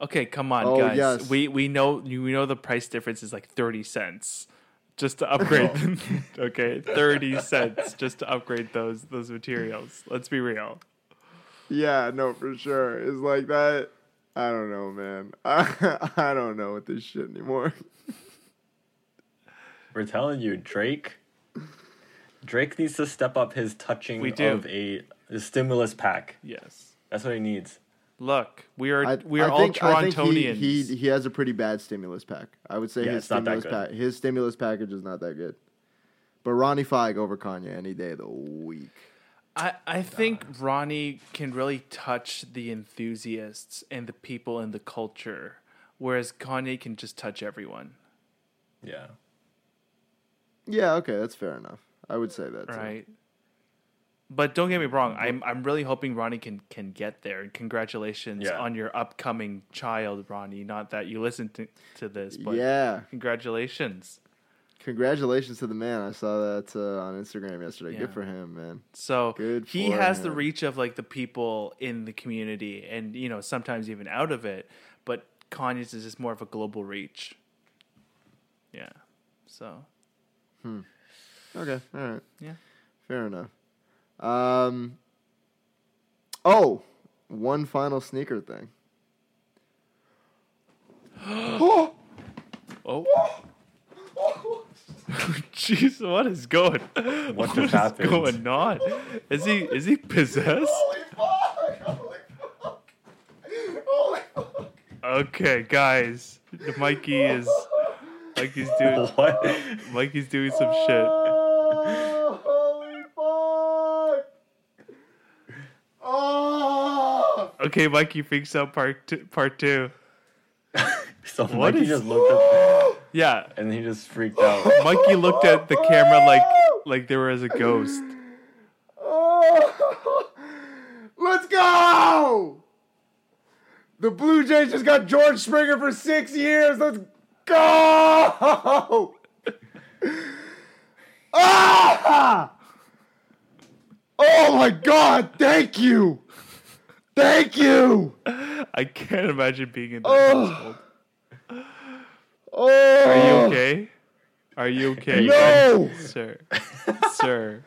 Okay, come on, Oh, guys. yes. We we know we know the price difference is like thirty cents, just to upgrade. them. okay, thirty cents just to upgrade those those materials. Let's be real. Yeah, no, for sure. It's like that. I don't know, man. I I don't know with this shit anymore. We're telling you, Drake. Drake needs to step up his touching We do. of a, a stimulus pack. Yes. That's what he needs. Look, we are I, we are I all think, I think Torontonians. he, he he has a pretty bad stimulus pack. I would say Yeah, his it's not that stimulus good. pack his stimulus package is not that good. But Ronnie Fieg over Kanye any day of the week. I, I think Ronnie can really touch the enthusiasts and the people in the culture, whereas Kanye can just touch everyone, Yeah. Yeah, okay, that's fair enough. I would say that. too. right? But don't get me wrong, I'm I'm really hoping Ronnie can can get there. And congratulations Yeah. on your upcoming child, Ronnie. Not that you listen to, to this, but Yeah. congratulations. Congratulations to the man. I saw that uh, on Instagram yesterday. Yeah. Good for him, man. So Good he has the reach of like the people in the community, and you know sometimes even out of it. But Kanye's is just more of a global reach. Yeah. So Okay, all right. Yeah. Fair enough. Um. Oh, one final sneaker thing. oh. oh. Jeez, what is going? What just is happened? going on? Is he is he possessed? Holy fuck! Holy fuck! Holy fuck! Okay, guys, Mikey is Mikey's doing What? Mikey's doing some shit. Oh, holy fuck! Oh! Okay, Mikey freaks out part two, part two. so What Mikey is- just looked up Yeah, and he just freaked out. Mikey looked at the camera like like there was a ghost. Oh! Let's go! The Blue Jays just got George Springer for six years. Let's go! ah! Oh my God! Thank you, thank you. I can't imagine being in that Oh. household. Oh, Are you okay? Are you okay? No! sir. Sir.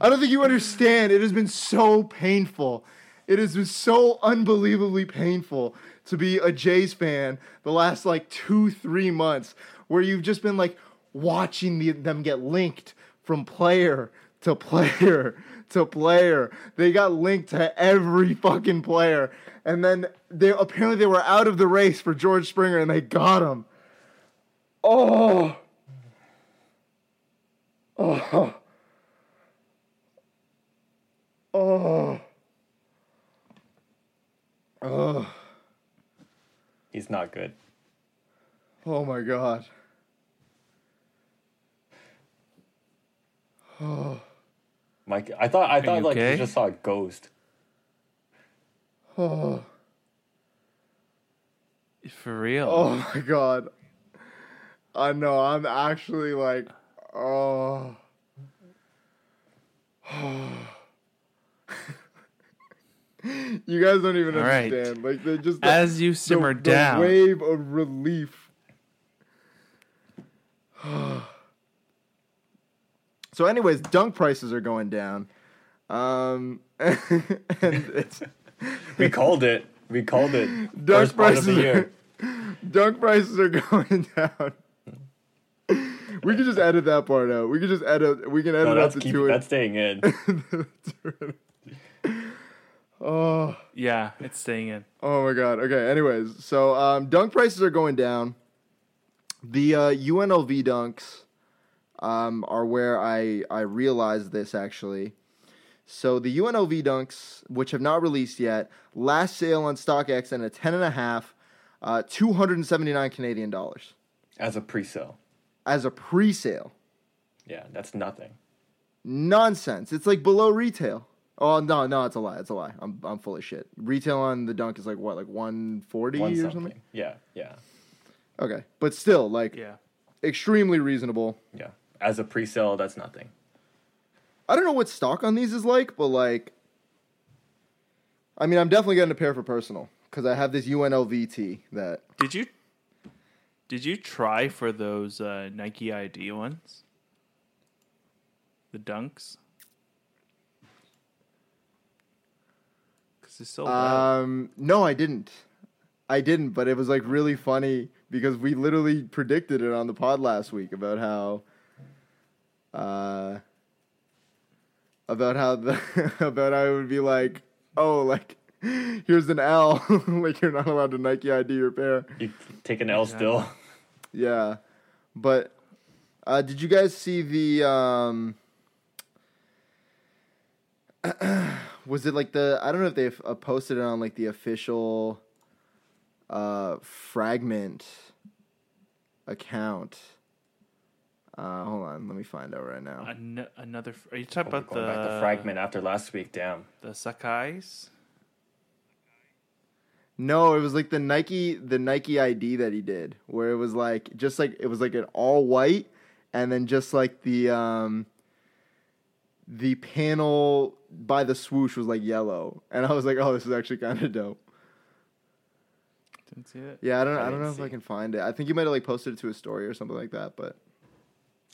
I don't think you understand. It has been so painful. It has been so unbelievably painful to be a Jays fan the last like two, three months, where you've just been like watching the, them get linked from player to player to player. They got linked to every fucking player, and then they apparently they were out of the race for George Springer, and they got him. Oh. Oh. Oh. Oh. He's not good. Oh my god. Oh. Mike, I thought I thought you like okay? he just saw a ghost. Oh. For real. Oh my god. I know, I'm actually like oh. you guys don't even All right. understand. Like they just the- As you the- simmer the down. wave of relief. so, anyways, dunk prices are going down, um, and it's We called it. We called it. dunk First part of the prices. year. Are, dunk prices are going down. We can just edit that part out. We can just edit. We can edit No, out that's the keep, two. that's staying in. oh. Yeah, it's staying in. Oh my god. Okay. Anyways, so um, dunk prices are going down. The uh, UNLV dunks um, are where I I realized this actually. So the UNLV dunks, which have not released yet, last sale on StockX and a ten and a half, uh, two hundred and seventy nine Canadian dollars As a pre-sale. as a pre sale. Yeah, that's nothing. Nonsense. It's like below retail. Oh no, no, it's a lie. It's a lie. I'm I'm full of shit. Retail on the Dunk is like what, like one forty or One something. something. Yeah, yeah, Okay, but still, like Yeah. extremely reasonable. yeah. As a pre-sale, that's nothing. I don't know what stock on these is like, but like, I mean, I'm definitely getting a pair for personal because I have this UNLVT that Did you did you try for those uh, Nike ID ones? The dunks? Because it's so well. Um, no, I didn't. I didn't, but it was like really funny because we literally predicted it on the pod last week about how, uh, about how the about how it would be like, oh, like here's an L, like you're not allowed to Nike ID your pair. You take an L still. Yeah, but uh, did you guys see the um? was it like the I don't know if they uh, posted it on like the official uh fragment account. Uh, hold on, let me find out right now. An- another. Are you talking Oh, about the back to fragment after last week. Damn. The Sacai's? No, it was like the Nike the Nike ID that he did, where it was like just like it was like an all white, and then just like the um the panel by the swoosh was like yellow, and I was like, oh, this is actually kind of dope. Didn't see it. Yeah, I don't I I, don't didn't know if I can find it. I think you might have like posted it to a story or something like that, but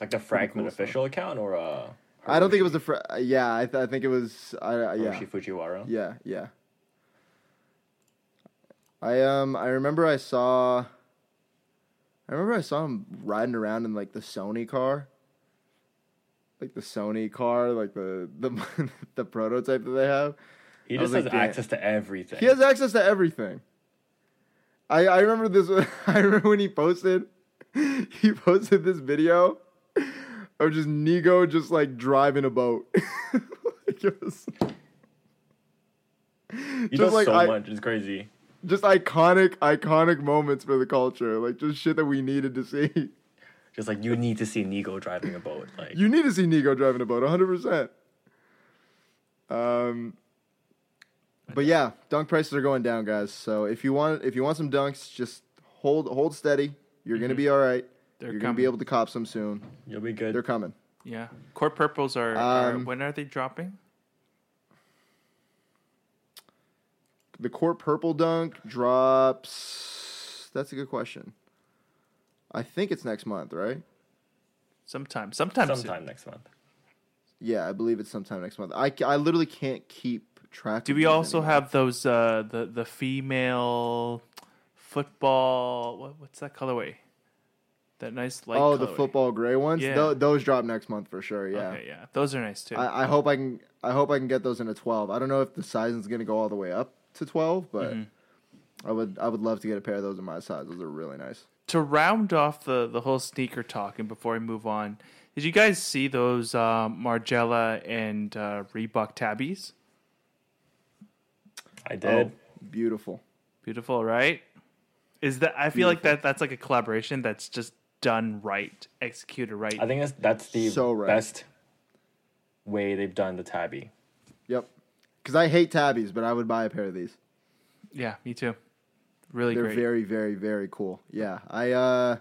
Like the fragment cool stuff. official account or uh. I don't think it was the fr- uh, yeah. I th- I think it was I I- yeah Hiroshi Fujiwara. yeah yeah. I um I remember I saw. I remember I saw him riding around in like the Sony car. Like the Sony car, like the the the prototype that they have. He I just has like, access to everything. He has access to everything. I I remember this. I remember when he posted. He posted this video of just Nigo just like driving a boat. Like, it was he just does like so I- much. It's crazy. just iconic, iconic moments for the culture. Like just shit that we needed to see. Just like you need to see Nigo driving a boat. Like You need to see Nigo driving a boat, 100%. Um, but yeah, dunk prices are going down, guys. So if you want if you want some dunks, just hold hold steady. You're gonna be all right. They're You're gonna be able to cop some soon. you'll be good. They're coming. Yeah. Court purples are, are. Um, When are they dropping? The court purple dunk drops. That's a good question. I think it's next month, right? Sometime. Sometime. soon. Sometime next month. Yeah, I believe it's sometime next month. I, I literally can't keep track. Do of we these also anymore. have those uh the the female football what, what's that colorway? That nice light oh the football gray ones? Yeah. Tho- those drop next month for sure. Yeah. Okay, yeah. Those are nice too. I, I hope I can. I hope I can get those in a twelve. I don't know if the sizing's gonna go all the way up to twelve, but Mhm. I would. I would love to get a pair of those in my size. Those are really nice. to round off the the whole sneaker talk and before we move on, did you guys see those um, Margiela and uh, Reebok tabbies? I did. Oh, beautiful. Beautiful, right? Is that I feel like that that's like a collaboration that's just done right, executed right. I think that's that's the So right. best way they've done the tabby. Yep. Because I hate tabbies, but I would buy a pair of these. yeah, me too. Really They're great. very, very, very cool. Yeah. I. uh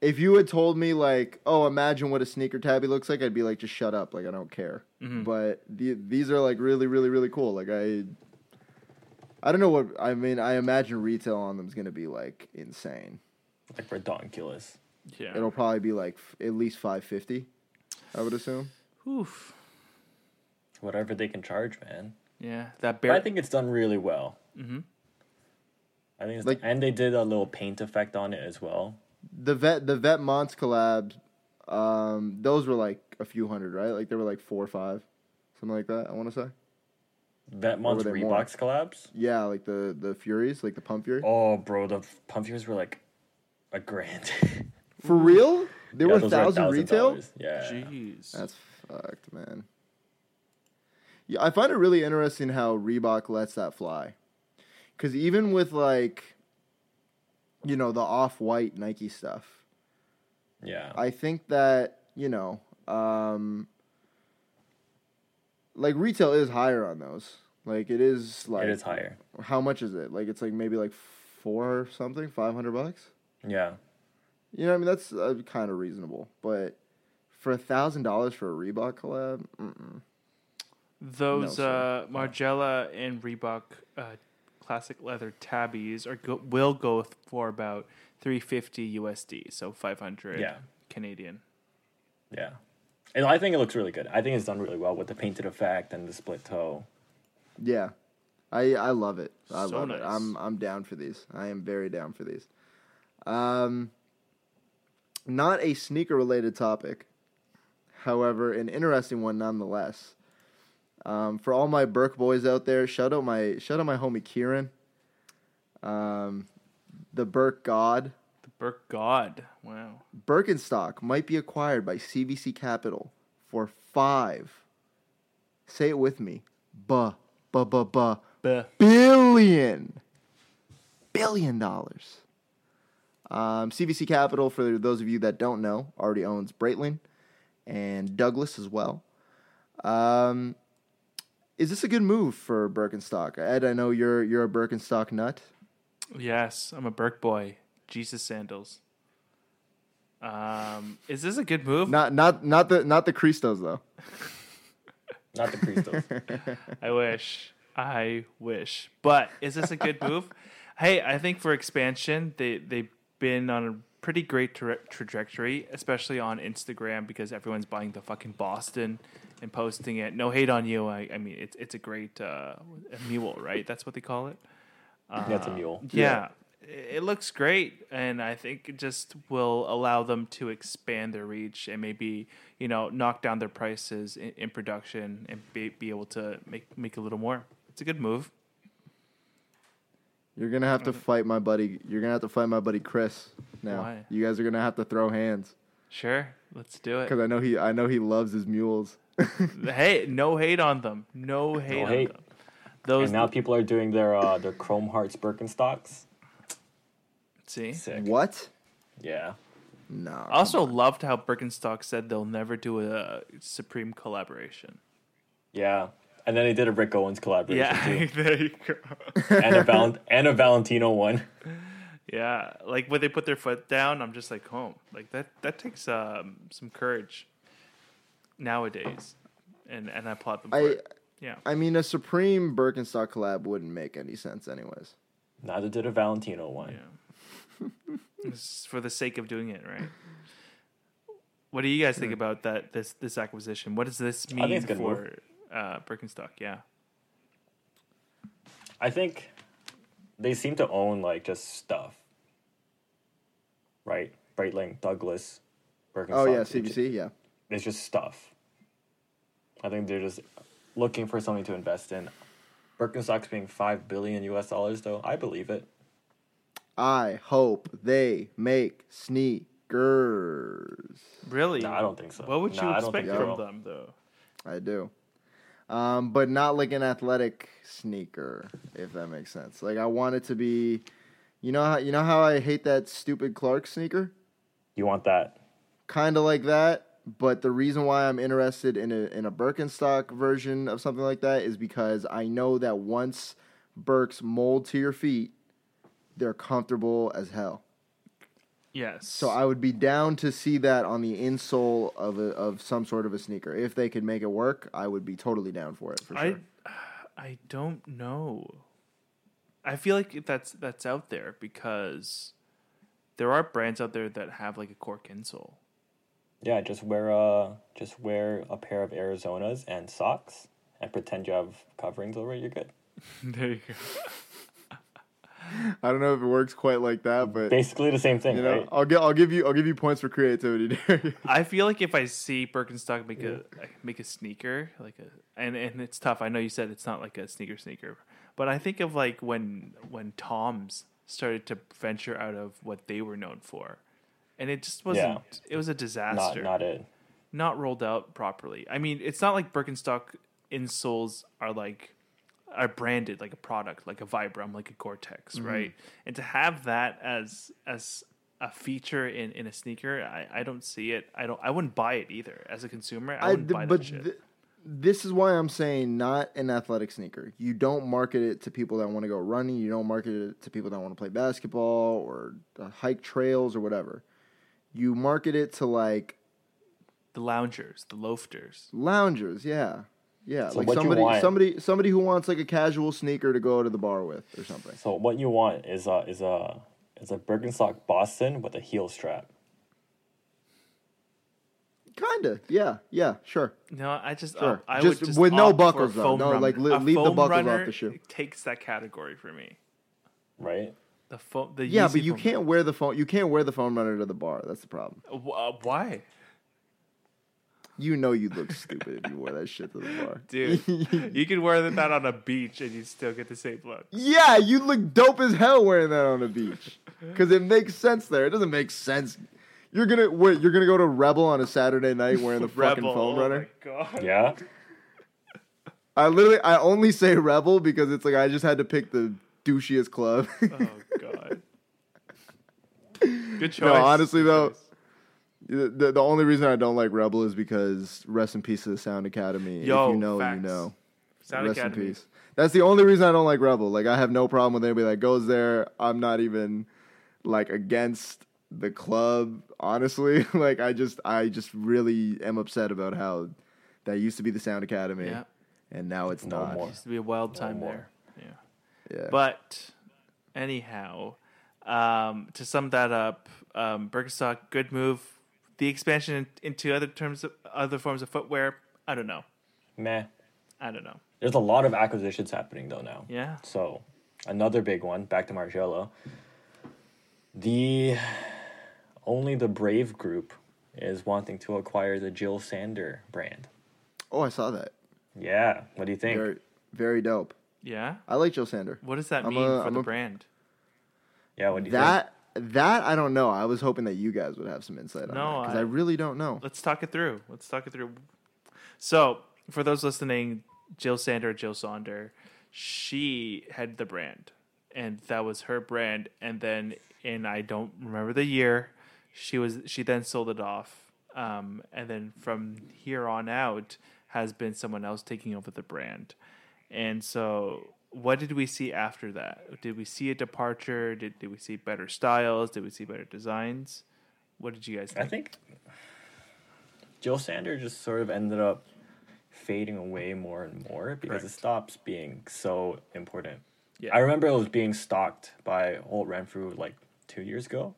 If you had told me like, oh, imagine what a sneaker tabby looks like, I'd be like, just shut up. Like I don't care. Mhm. But the, these are like really, really, really cool. Like I. I don't know what I mean. I imagine retail on them is gonna be like insane. Like redonkulous. yeah. It'll probably be like f- at least five fifty. I would assume. Oof. Whatever they can charge, man. Yeah, that But bear. I think it's done really well. hmm I think it's Like- and they did a little paint effect on it as well. The vet the Vetements collabs, um, those were like a few hundred, right? Like they were like four or five, something like that. I want to say. Vetements were they? Reeboks collabs. Yeah, like the the Furies, like the Pump Fury. Oh, bro, the Pump Furies were like a grand. For real? They Yeah, were a thousand $1,000. retail. Yeah. Jeez. That's fucked, man. Yeah, I find it really interesting how Reebok lets that fly, because even with like, you know, the off white Nike stuff, Yeah. I think that you know, um, like retail is higher on those. Like it is like it is higher. How much is it? Like it's like maybe like four or something, five hundred bucks. Yeah. You know, I mean that's uh, kind of reasonable, but for a thousand dollars for a Reebok collab, mm-mm. Those No, uh, Margiela and Reebok uh, classic leather tabbies are go- will go for about three fifty USD, so five hundred Yeah. Canadian. Yeah. And I think it looks really good. I think it's done really well with the painted effect and the split toe. yeah, I I love it. I So love it. I'm I'm down for these. I am very down for these. Um, not a sneaker related topic, however, an interesting one nonetheless. Um, for all my Birk boys out there, shout out my shout out my homie Kieran. Um, the Birk God. The Birk God, wow. Birkenstock might be acquired by CVC Capital for five. Say it with me. Buh, buh, buh, buh. Buh. Billion. Billion dollars. Um, CVC Capital, for those of you that don't know, already owns Breitling and Douglas as well. Um, is this a good move for Birkenstock? Ed, I know you're you're a Birkenstock nut. Yes, I'm a Birk boy. Jesus sandals. Um, is this a good move? Not not not the not the Christos though. Not the Christos. I wish. I wish. But is this a good move? hey, I think for expansion, they they've been on a pretty great tra- trajectory, especially on Instagram because everyone's buying the fucking Boston and posting it. No hate on you. I, I mean, it's it's a great uh, a mule, right? That's what they call it. yeah, it's a mule. Yeah. It looks great, and I think it just will allow them to expand their reach and maybe you know knock down their prices in, in production and be, be able to make make a little more. It's a good move. You're gonna have to fight my buddy. You're gonna have to fight my buddy Chris. Now Why? you guys are gonna have to throw hands Sure, let's do it. because I know he. I know he loves his mules. hey, no hate on them. No hate on hate. them. Those And now people are doing their uh, their Chrome Hearts Birkenstocks. see. Sick. what? Yeah. No. I also loved how Birkenstock said they'll never do a Supreme collaboration. Yeah. And then they did a Rick Owens collaboration Yeah, too. there you go. And a Val- and a Valentino one. Yeah, like when they put their foot down, I'm just like, home. Like that. That takes um, some courage nowadays, and and I applaud them for I. it. Yeah, I mean, a Supreme Birkenstock collab wouldn't make any sense, anyways. Neither did a Valentino one. yeah. for the sake of doing it, right? What do you guys think about that? This this acquisition. What does this think mean it's a good for uh, Birkenstock? Yeah. I think they seem to own like just stuff. Right? Breitling, Douglas, Birkenstock. Oh yeah, it's ju- CVC. Yeah. It's just stuff. I think they're just looking for something to invest in. Birkenstock's being five billion US dollars though. I believe it. I hope they make sneakers. Really? No, I don't think so. What would you No, expect from them, though? I do. Um, but not like an athletic sneaker, if that makes sense. Like I want it to be, you know how you know how I hate that stupid Clark sneaker. You want that? kind of like that. But the reason why I'm interested in a in a Birkenstock version of something like that is because I know that once Birks mold to your feet, they're comfortable as hell. Yes. So I would be down to see that on the insole of a, of some sort of a sneaker. If they could make it work, I would be totally down for it for sure. I I don't know. I feel like that's that's out there because there are brands out there that have like a cork insole. Yeah, just wear a just wear a pair of Arizonas and socks and pretend you have coverings over it. You're good. there you go. I don't know if it works quite like that, but Basically the same thing, you know, right? I'll get I'll give you I'll give you points for creativity. there. I feel like if I see Birkenstock make a make a sneaker like a and and it's tough. I know you said it's not like a sneaker sneaker, but I think of like when when Toms started to venture out of what they were known for, and it just wasn't. It was a Not disaster. not it. not rolled out properly. I mean, it's not like Birkenstock insoles are like are branded like a product, like a Vibram, like a Gore-Tex, Mm-hmm. right? And to have that as as a feature in, in a sneaker, I, I don't see it. I don't. I wouldn't buy it either as a consumer. I I, wouldn't th- buy but that shit. th- this is why I'm saying not an athletic sneaker. You don't market it to people that want to go running. You don't market it to people that want to play basketball or uh, hike trails or whatever. You market it to like The loungers, the loafers. loungers. Yeah, yeah, So like what you somebody, want- somebody, somebody who wants like a casual sneaker to go to the bar with or something. So what you want is a is a is a Birkenstock Boston with a heel strap. Kinda, yeah, yeah, sure. No, I just Sure. uh, I Just would just with no buckles, though. No, runner. like, li- leave the foam buckles off the shoe. It takes that category for me. Right? The foam. The Yeah, Yeezy but you foam- can't wear the foam. You can't wear the foam runner to the bar. That's the problem. Uh, why, You know you'd look stupid if you wore that shit to the bar, dude? you can wear that on a beach and you still get the same look. Yeah, you look dope as hell wearing that on a beach. Because it makes sense there. It doesn't make sense. You're gonna wait. You're gonna go to Rebel on a Saturday night wearing the fucking Rebel. foam oh runner. my god. Yeah. I literally, I only say Rebel because it's like I just had to pick the douchiest club. Oh god. Good choice. No, honestly, Good though, choice. The, the only reason I don't like Rebel is because rest in peace to the Sound Academy. Yo, if you know, facts. you know. Sound rest Academy. in peace. That's the only reason I don't like Rebel. Like I have no problem with anybody that goes there. I'm not even like against the club, honestly. like I just I just really am upset about how that used to be the Sound Academy Yeah. and now it's No not. more. Used to be a wild time more. there. Yeah. Yeah. But anyhow, um, to sum that up, um, Birkenstock, good move. The expansion into other terms of other forms of footwear, I don't know. Meh. I don't know. There's a lot of acquisitions happening though now. Yeah. So, another big one, back to Margiela. The only the Brave group is wanting to acquire the Jill Sander brand. oh, I saw that. Yeah, what do you think? Very very dope. Yeah. I like Jill Sander. What does that I'm mean a- for I'm the a- brand? yeah, what do you That that I don't know. I was hoping that you guys would have some insight on No, that because I- I really don't know. Let's talk it through. Let's talk it through. So, for those listening, Jill Sander, Jill Sonder, she had the brand, and that was her brand. And then, in I don't remember the year, she was she then sold it off, um, and then from here on out has been someone else taking over the brand. And so, what did we see after that? Did we see a departure? Did, did we see better styles? Did we see better designs? What did you guys think? I think? Jill Sander just sort of ended up fading away more and more because Correct. it stops being so important. Yeah. I remember it was being stocked by Holt Renfrew like two years ago,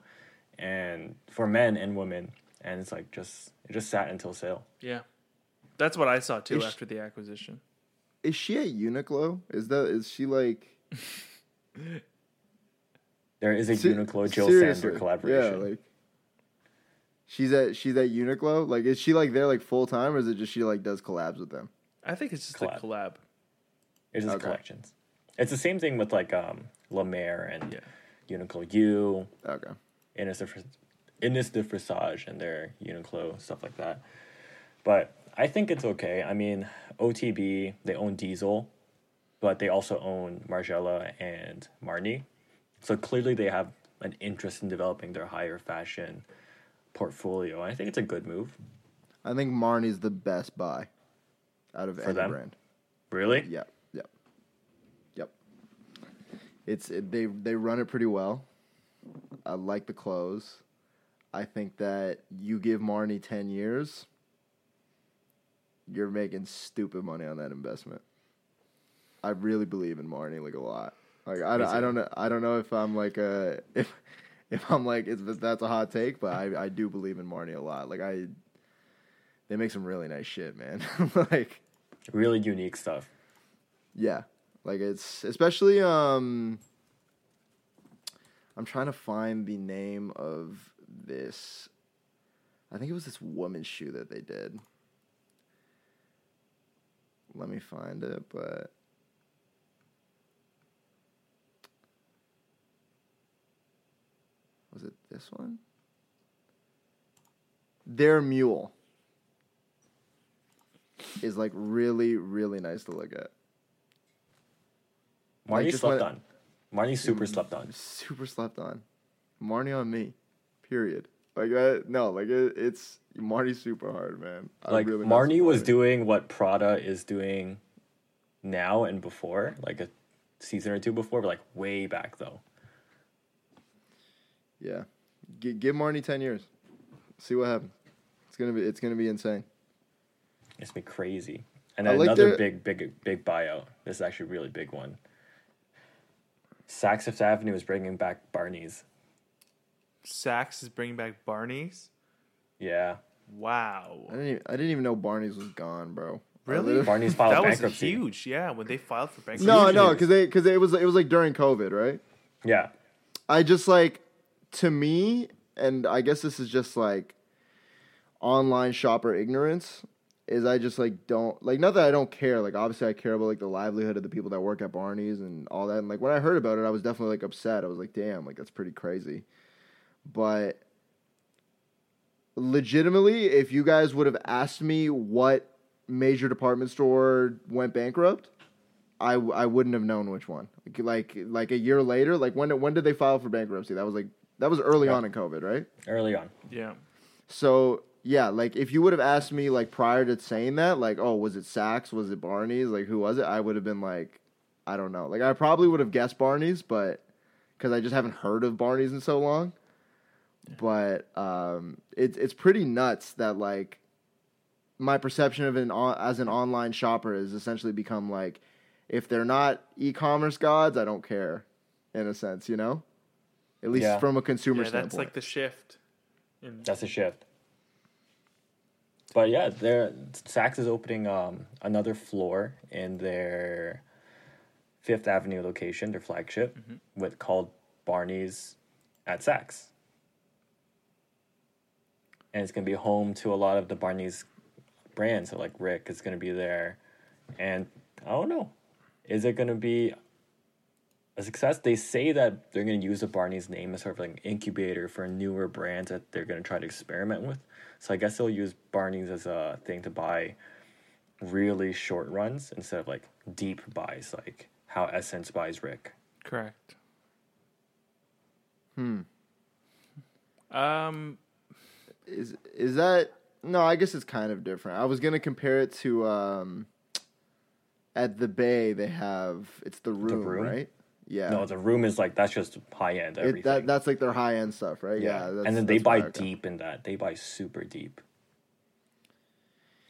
and for men and women, and it's like just it just sat until sale. Yeah, that's what I saw too after the acquisition. Is she at Uniqlo? Is that is she like There is a Se- Uniqlo Jill seriously, Sander collaboration. Yeah, like she's at she's at Uniqlo. Like, is she like there like full time, or is it just she like does collabs with them? I think it's just Collab. a collab. it's just okay. collections. It's the same thing with like um Lemaire and Yeah, Uniqlo U, Okay, Innis de, Fris- Innis de Frisage and their Uniqlo stuff like that. But I think it's okay. I mean, OTB they own Diesel, but they also own Margiela and Marni, so clearly they have an interest in developing their higher fashion portfolio. And I think it's a good move. I think Marni's the best buy out of For any them? brand. Really? Yep, yep, yep. It's it, they they run it pretty well. I like the clothes. I think that you give Marni ten years, you're making stupid money on that investment. I really believe in Marni like a lot. Like I, don't- I don't know I don't know if I'm like a if if I'm like if that's a hot take, but I I do believe in Marni a lot. Like I they make some really nice shit, man. like Really unique stuff. yeah. Like it's especially um I'm trying to find the name of this I think it was this woman's shoe that they did. Let me find it, but Was it this one? Their mule is like really, really nice to look at. Marni slept when- on. Marni super mm, slept on. Super slept on. Marni on me. Period. Like that, no, like it, it's Marni's super hard, man. I'm like really Marni was doing what Prada is doing now and before, like a season or two before, but like way back though. Yeah, G- give Marni ten years. See what happens. It's gonna be it's gonna be insane. It's been crazy. And then like another their- big, big, big buyout. This is actually a really big one. Saks Fifth Avenue is bringing back Barney's. Saks is bringing back Barney's. Yeah, Wow. I didn't even, I didn't even know Barney's was gone, bro. Really? Barney's filed that was bankruptcy. huge. Yeah, when they filed for bankruptcy. No, no, because they because it was it was like during COVID, right? Yeah, I just like to me, and I guess this is just like online shopper ignorance. Is I just like don't like not that I don't care. Like obviously I care about like the livelihood of the people that work at Barney's and all that. And like when I heard about it, I was definitely like upset. I was like, damn, like that's pretty crazy. But legitimately, if you guys would have asked me what major department store went bankrupt, I, I wouldn't have known which one. Like, like like a year later, like when when did they file for bankruptcy? That was like that was early Yeah. on in COVID, right? early on. Yeah. So yeah, like if you would have asked me like prior to saying that, like oh was it Saks, was it Barney's, like who was it? I would have been like, I don't know. Like I probably would have guessed Barney's, but because I just haven't heard of Barney's in so long. But um, it's it's pretty nuts that like my perception of an on, as an online shopper has essentially become like if they're not e-commerce gods, I don't care, in a sense, you know. At least Yeah. from a consumer Yeah, standpoint. that's like the shift. In, That's a shift. But yeah, there Saks is opening um, another floor in their Fifth Avenue location, their flagship, with called Barney's at Saks. And it's gonna be home to a lot of the Barney's brands. So like Rick is gonna be there, and I don't know, is it gonna be a success. They say that they're going to use the Barney's name as sort of like an incubator for newer brands that they're going to try to experiment with. So I guess they'll use Barney's as a thing to buy really short runs instead of like deep buys, like how SSENSE buys Rick. correct. Hmm. Um. Is is that no? I guess it's kind of different. I was gonna compare it to um, at the Bay they have it's the room, Room? right? Yeah, No, the room is like that's just high end everything. it, that that's like their high end stuff, right? Yeah, that's, and then they buy where I go. deep in that. They buy super deep.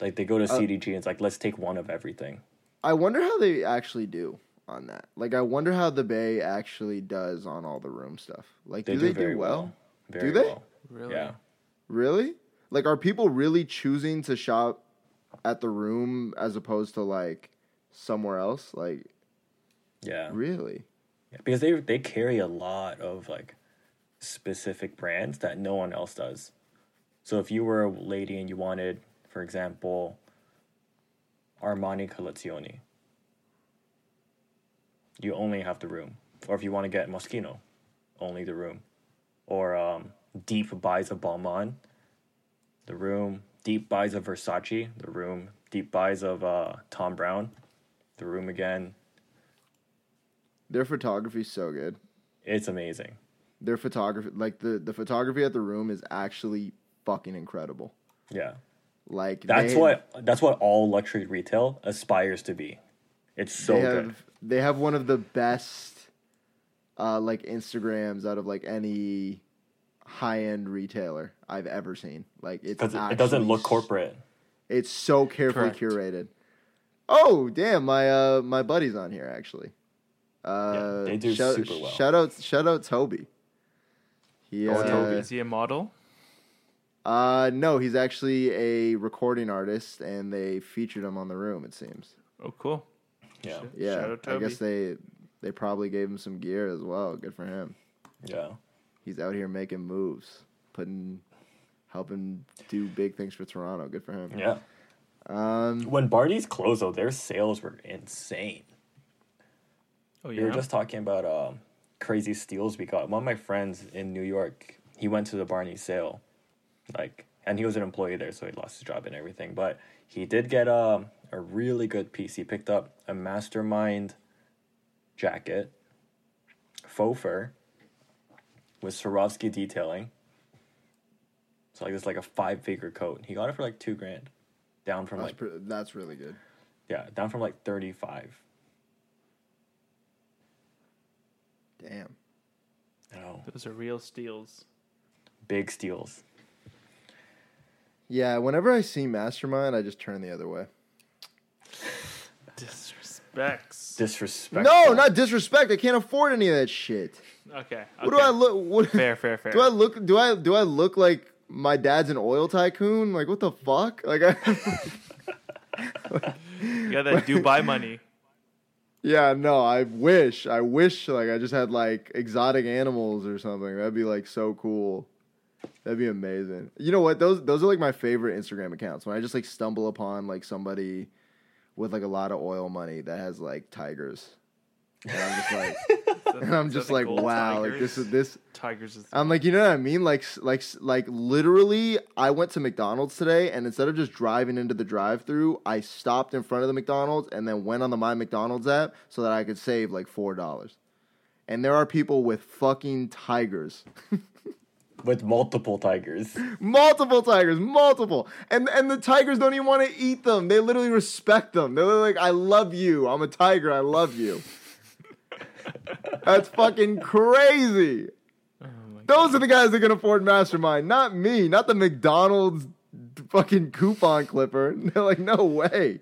Like they go to Uh, CDG and it's like let's take one of everything. I wonder how they actually do on that. Like, I wonder how the Bay actually does on all the room stuff. Like, They do do, they very do well? Very they? well. Really? Yeah. Really? Like, are people really choosing to shop at the room as opposed to like somewhere else? Like, Yeah. really? Yeah, because they they carry a lot of like specific brands that no one else does. So if you were a lady and you wanted, for example, Armani Collezioni, you only have the room. Or if you want to get Moschino, only the room. Or um, deep buys of Balmain, the room. Deep buys of Versace, the room. Deep buys of uh, Thom Browne, the room again. Their photography's so good. It's amazing. Their photography, like the the photography at the room, is actually fucking incredible. Yeah. Like That's they- what that's what all luxury retail aspires to be. It's so they good. they have one of the best uh like Instagrams out of like any high end retailer I've ever seen. Like it's Because it doesn't look corporate. It's so carefully Correct. curated. Oh damn, my uh my buddy's on here actually. Uh, Yeah, they do shout, super well. Shout out, shout out Toby. He, Oh, uh, Toby. Is he a model? Uh, no, he's actually a recording artist, and they featured him on the room. It seems. Oh, cool. Yeah. Yeah, Shout out I guess they they probably gave him some gear as well. Good for him. Yeah. He's out here making moves, putting, helping do big things for Toronto. Good for him. Yeah. Um, When Barney's closed though, their sales were insane. Oh yeah. We were just talking about um, crazy steals we got. One of my friends in New York, he went to the Barney sale, like, and he was an employee there, so he lost his job and everything. But he did get um, a really good piece. He picked up a Mastermind jacket, faux fur, with Swarovski detailing, So like this like a five figure coat. He got it for like two grand, down from That's like pre- that's really good. yeah, down from like thirty five. Damn. Oh, Those are real steals. big steals. Yeah, whenever I see Mastermind, I just turn the other way. Disrespects. Disrespectful. No, not disrespect. I can't afford any of that shit. Okay. What do okay. I look? What Fair, fair, fair. do I look? Do I do I look like my dad's an oil tycoon? Like what the fuck? Like I. You got that Dubai money. Yeah, no, I wish. I wish like I just had like exotic animals or something. That'd be like so cool. That'd be amazing. You know what? Those those are like my favorite Instagram accounts. When I just like stumble upon like somebody with like a lot of oil money that has like tigers. And I'm just like and I'm just like, wow, like this is this Tigers is I'm like, you know what I mean? Like, like, like, literally, I went to McDonald's today, and instead of just driving into the drive-through, I stopped in front of the McDonald's and then went on the My McDonald's app so that I could save like four dollars. And there are people with fucking tigers, with multiple tigers. multiple tigers, multiple, and and the tigers don't even want to eat them. They literally respect them. They're like, I love you. I'm a tiger. I love you. That's fucking crazy. Oh my Those are the guys that can afford Mastermind, not me, not the McDonald's fucking coupon clipper. They're like, no way.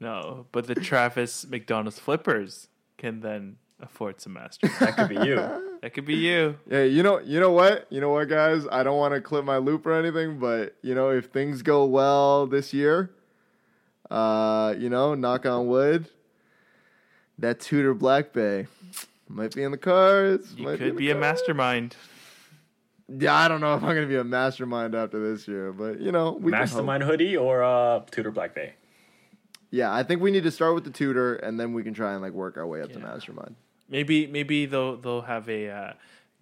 No, but the Travis McDonald's flippers can then afford some master. That could be you. that could be you. Yeah, you know, you know what, you know what, guys. I don't want to clip my loop or anything, but you know, if things go well this year, uh, you know, knock on wood, that Tudor Black Bay might be in the cards. You might could in be a mastermind. Yeah, I don't know if I'm gonna be a mastermind after this year, but you know, we can. Mastermind hoodie or uh, Tudor Black Bay. Yeah, I think we need to start with the Tudor, and then we can try and like work our way up to mastermind. Maybe maybe they'll they'll have a uh,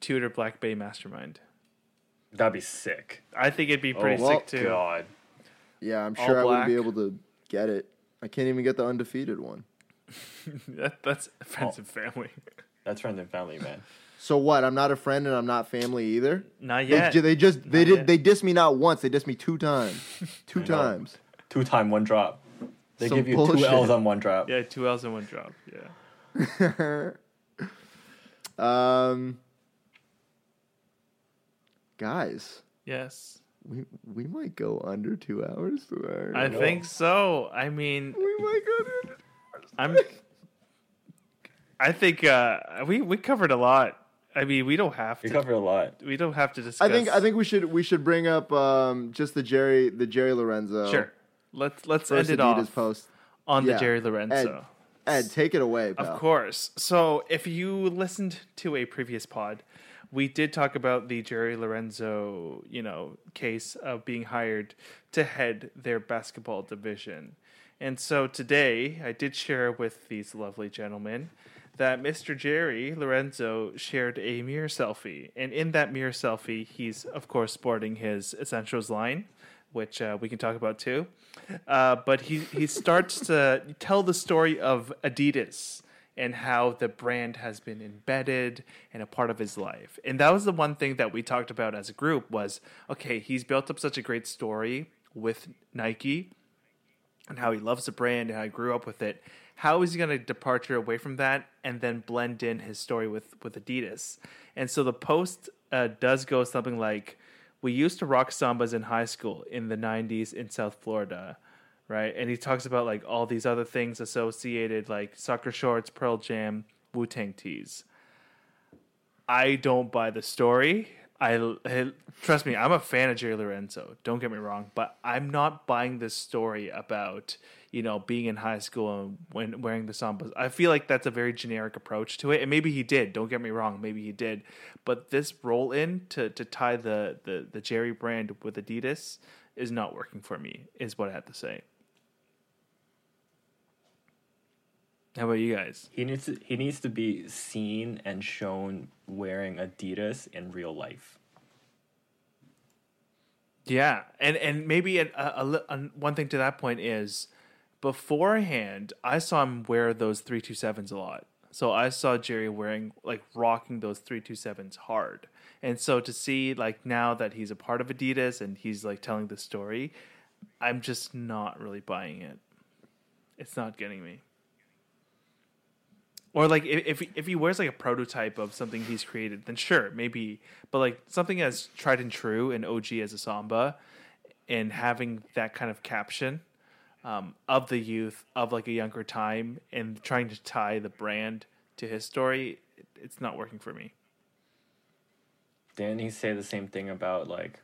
Tudor Black Bay mastermind. That'd be sick. I think it'd be pretty well, sick too. God. Yeah, I'm All sure I wouldn't be able to get it. I can't even get the undefeated one. that, that's friends Oh. and family. That's friends and family, man. So what? I'm not a friend and I'm not family either. Not They, yet. ju- they just they Not did yet. they dissed me not once. They dissed me two times. Two times. Two time, one drop. They Some give you bullshit. two L's on one drop. yeah, two L's in one drop. Yeah. Um, guys, Yes. we we might go under two hours today. I know. think so. I mean, we might go under. I'm. I think uh, we we covered a lot. I mean, we don't have to We to. cover a lot. we don't have to discuss. I think I think we should we should bring up um just the Jerry the Jerry Lorenzo Sure. Let's let's first end it Adidas off post. on the Jerry Lorenzo. Ed, take it away, pal. Of course. So, if you listened to a previous pod, we did talk about the Jerry Lorenzo, you know, case of being hired to head their basketball division. And so today, I did share with these lovely gentlemen that Mr. Jerry Lorenzo shared a mirror selfie. And in that mirror selfie, he's, of course, sporting his Essentials line, which uh, we can talk about too. Uh, but he, he starts to tell the story of Adidas and how the brand has been embedded and a part of his life. And that was the one thing that we talked about as a group was okay, he's built up such a great story with Nike and how he loves the brand and how he grew up with it. How is he going to departure away from that and then blend in his story with with Adidas? And so the post uh, does go something like, "We used to rock sambas in high school in the '90s in South Florida." Right, and he talks about like all these other things associated, like soccer shorts, Pearl Jam, Wu Tang tees. I don't buy the story. I, I- trust me, I'm a fan of Jerry Lorenzo. Don't get me wrong, but I'm not buying this story about you know being in high school and when wearing the sambas. I feel like that's a very generic approach to it, and maybe he did. Don't get me wrong, maybe he did. But this roll in to to tie the the the Jerry brand with Adidas is not working for me. Is what I have to say. How about you guys? He needs to he needs to be seen and shown wearing Adidas in real life. Yeah, and and maybe a, a, a, one thing to that point is beforehand, I saw him wear those three two sevens a lot. So I saw Jerry wearing like rocking those three two sevens hard, And so to see like now that he's a part of Adidas and he's like telling the story, I'm just not really buying it. It's not getting me. Or like if if he wears like a prototype of something he's created, then sure, maybe. But like something as tried and true and OG as a Samba, and having that kind of caption um, of the youth of like a younger time and trying to tie the brand to his story, it, it's not working for me. Didn't he say the same thing about like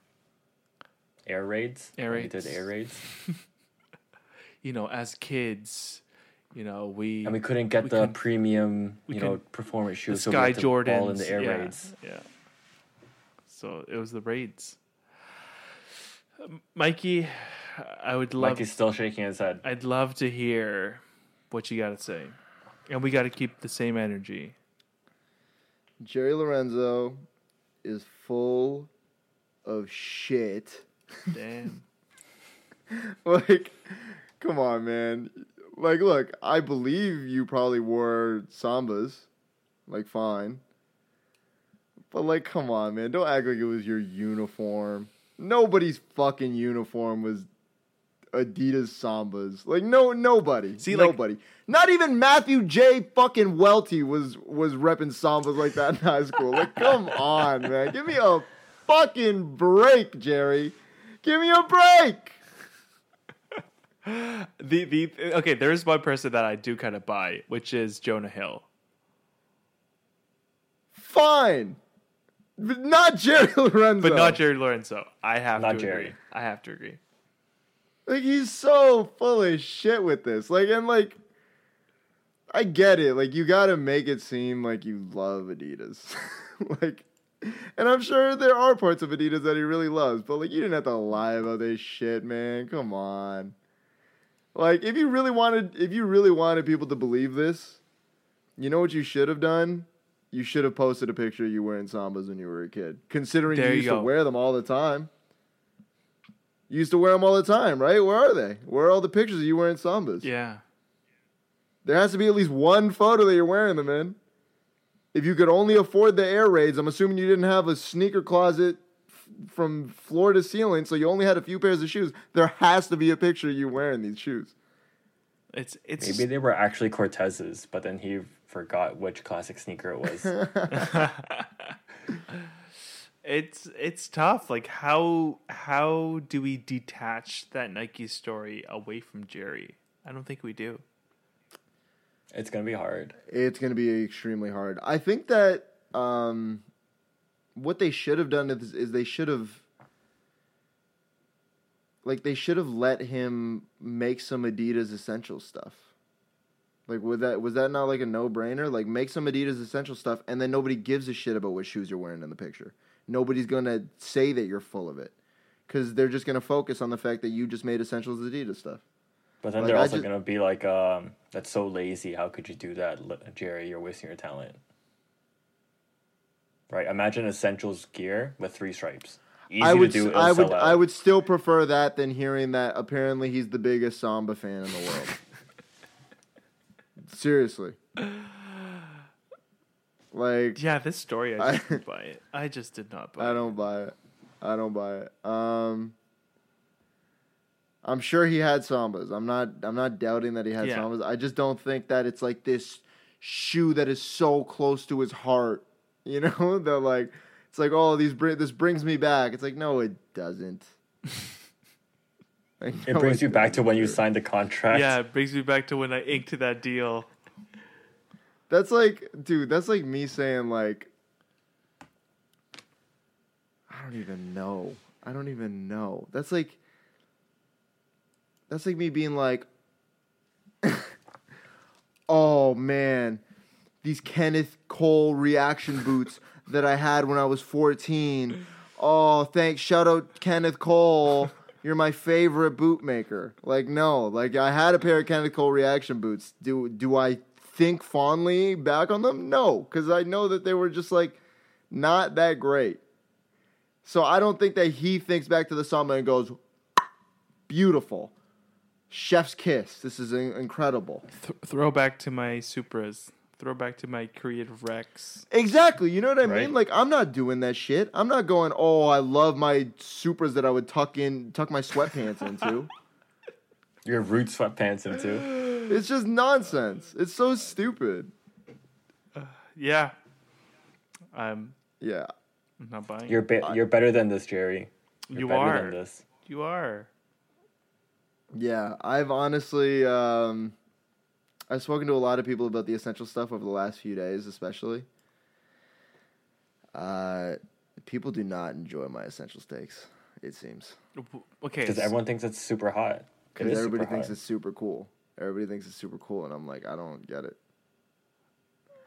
air raids? Air when He did air raids, You know, as kids, you know, we and we couldn't get We the couldn't- premium, you know, performance the shoes. so Sky to Jordans all in the air yeah, raids. Yeah. So it was the raids. Mikey, I would love Mikey's still shaking his head. I'd love to hear what you got to say. And we got to keep the same energy. Jerry Lorenzo is full of shit. Damn. like, come on, man. Like, look, I believe you probably wore sambas. Like, fine. But, like, come on, man. Don't act like it was your uniform. Nobody's fucking uniform was Adidas Sambas. Like, no, nobody. See, like- nobody. Not even Matthew J. fucking Welty was was repping Sambas like that in high school. Like, come on, man. Give me a fucking break, Jerry. Give me a break. The the okay, there is one person that I do kind of buy, which is Jonah Hill. Fine. But not Jerry Lorenzo. But not Jerry Lorenzo. I have Not to Jerry. agree. I have to agree. Like he's so full of shit with this. Like and like I get it. Like you got to make it seem like you love Adidas. like and I'm sure there are parts of Adidas that he really loves, but like you didn't have to lie about this shit, man. Come on. Like if you really wanted if you really wanted people to believe this, you know what you should have done? You should have posted a picture of you wearing sambas when you were a kid. Considering There you you used to wear them all the time. You used to wear them all the time, right? Where are they? Where are all the pictures of you wearing sambas? Yeah. There has to be at least one photo that you're wearing them in. If you could only afford the air raids, I'm assuming you didn't have a sneaker closet f- from floor to ceiling, so you only had a few pairs of shoes. There has to be a picture of you wearing these shoes. It's it's Maybe they were actually Cortez's, but then he forgot which classic sneaker it was. it's it's tough. Like how how do we detach that Nike story away from Jerry? I don't think we do. it's gonna be hard. It's going to be extremely hard. I think that um, what they should have done is, is they should have like they should have let him make some Adidas essential stuff. Like was that was that not like a no brainer? Like make some Adidas essential stuff, and then nobody gives a shit about what shoes you're wearing in the picture. Nobody's gonna say that you're full of it, because they're just gonna focus on the fact that you just made essentials Adidas stuff. But then Like, they're also just- gonna be like, um, "That's so lazy. How could you do that, Jerry? You're wasting your talent." Right? Imagine essentials gear with three stripes. Easy I would, to do. I would, out. I would still prefer that than hearing that. Apparently, he's the biggest Samba fan in the world. Seriously, like Yeah, this story I just I- didn't buy it. I just did not buy I it. don't buy it. I don't buy it. Um, I'm sure he had sambas. I'm not. I'm not doubting that he had Yeah. sambas. I just don't think that it's like this shoe that is so close to his heart. You know that like it's like oh these bring this brings me back. It's like no, it doesn't. Like, It no, brings you back to when you signed the contract. Yeah, it brings me back to when I inked that deal. That's like, dude, that's like me saying like, I don't even know. I don't even know. That's like, that's like me being like, oh man, these Kenneth Cole reaction boots that I had when I was 14. Oh, thanks. Shout out Kenneth Cole. You're my favorite bootmaker. Like, no, like I had a pair of Kenneth Cole reaction boots. Do do I think fondly back on them? No, because I know that they were just like not that great. So I don't think that he thinks back to the samba and goes, beautiful. Chef's kiss. This is incredible. Th- throwback to my Supras. Throwback to my Creative Recs. Exactly. You know what I Right. mean? Like I'm not doing that shit. I'm not going, "Oh, I love my Supras that I would tuck in tuck my sweatpants into." Your root sweatpants into. It's just nonsense. It's so stupid. Yeah. I'm Yeah. not buying. You're be- you're better than this, Jerry. You're You better are. than this. you are. Yeah, I've honestly um I've spoken to a lot of people about the essential stuff over the last few days, especially. Uh people do not enjoy my essential steaks, it seems. Okay. Because s- everyone thinks it's super hot. Because everybody thinks it's super cool. Everybody thinks it's super cool, and I'm like, I don't get it.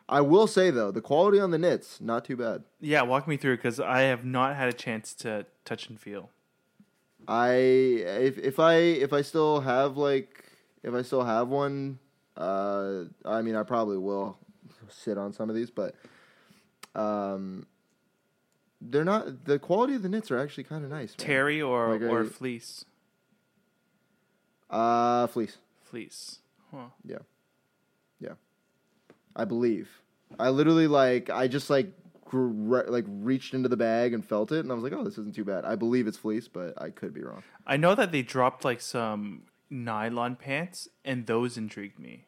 I will say though, the quality on the knits not too bad. Yeah, walk me through because I have not had a chance to touch and feel. I if if I if I still have like if I still have one, uh, I mean I probably will sit on some of these, but um, they're not the quality of the knits are actually kind of nice. man. Terry or Like or I- fleece? Uh, fleece. Fleece. Huh. Yeah. Yeah. I believe. I literally like I just like gr- like reached into the bag and felt it, and I was like, oh, this isn't too bad. I believe it's fleece, but I could be wrong. I know that they dropped like some nylon pants, and those intrigued me.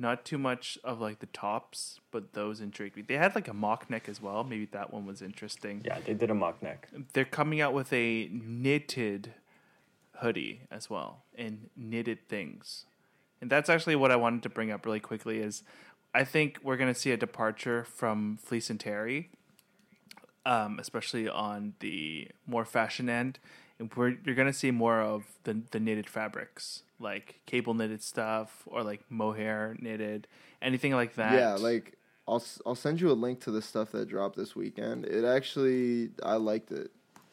Not too much of like the tops, but those intrigued me. They had like a mock neck as well. Maybe that one was interesting. Yeah, they did a mock neck. They're coming out with a knitted hoodie as well, and knitted things. And that's actually what I wanted to bring up really quickly is I think we're going to see a departure from Fleece and Terry, um, especially on the more fashion end. And we're, you're going to see more of the, the knitted fabrics, like cable knitted stuff or like mohair knitted, anything like that. Yeah, like I'll I'll send you a link to the stuff that dropped this weekend. It actually I liked it.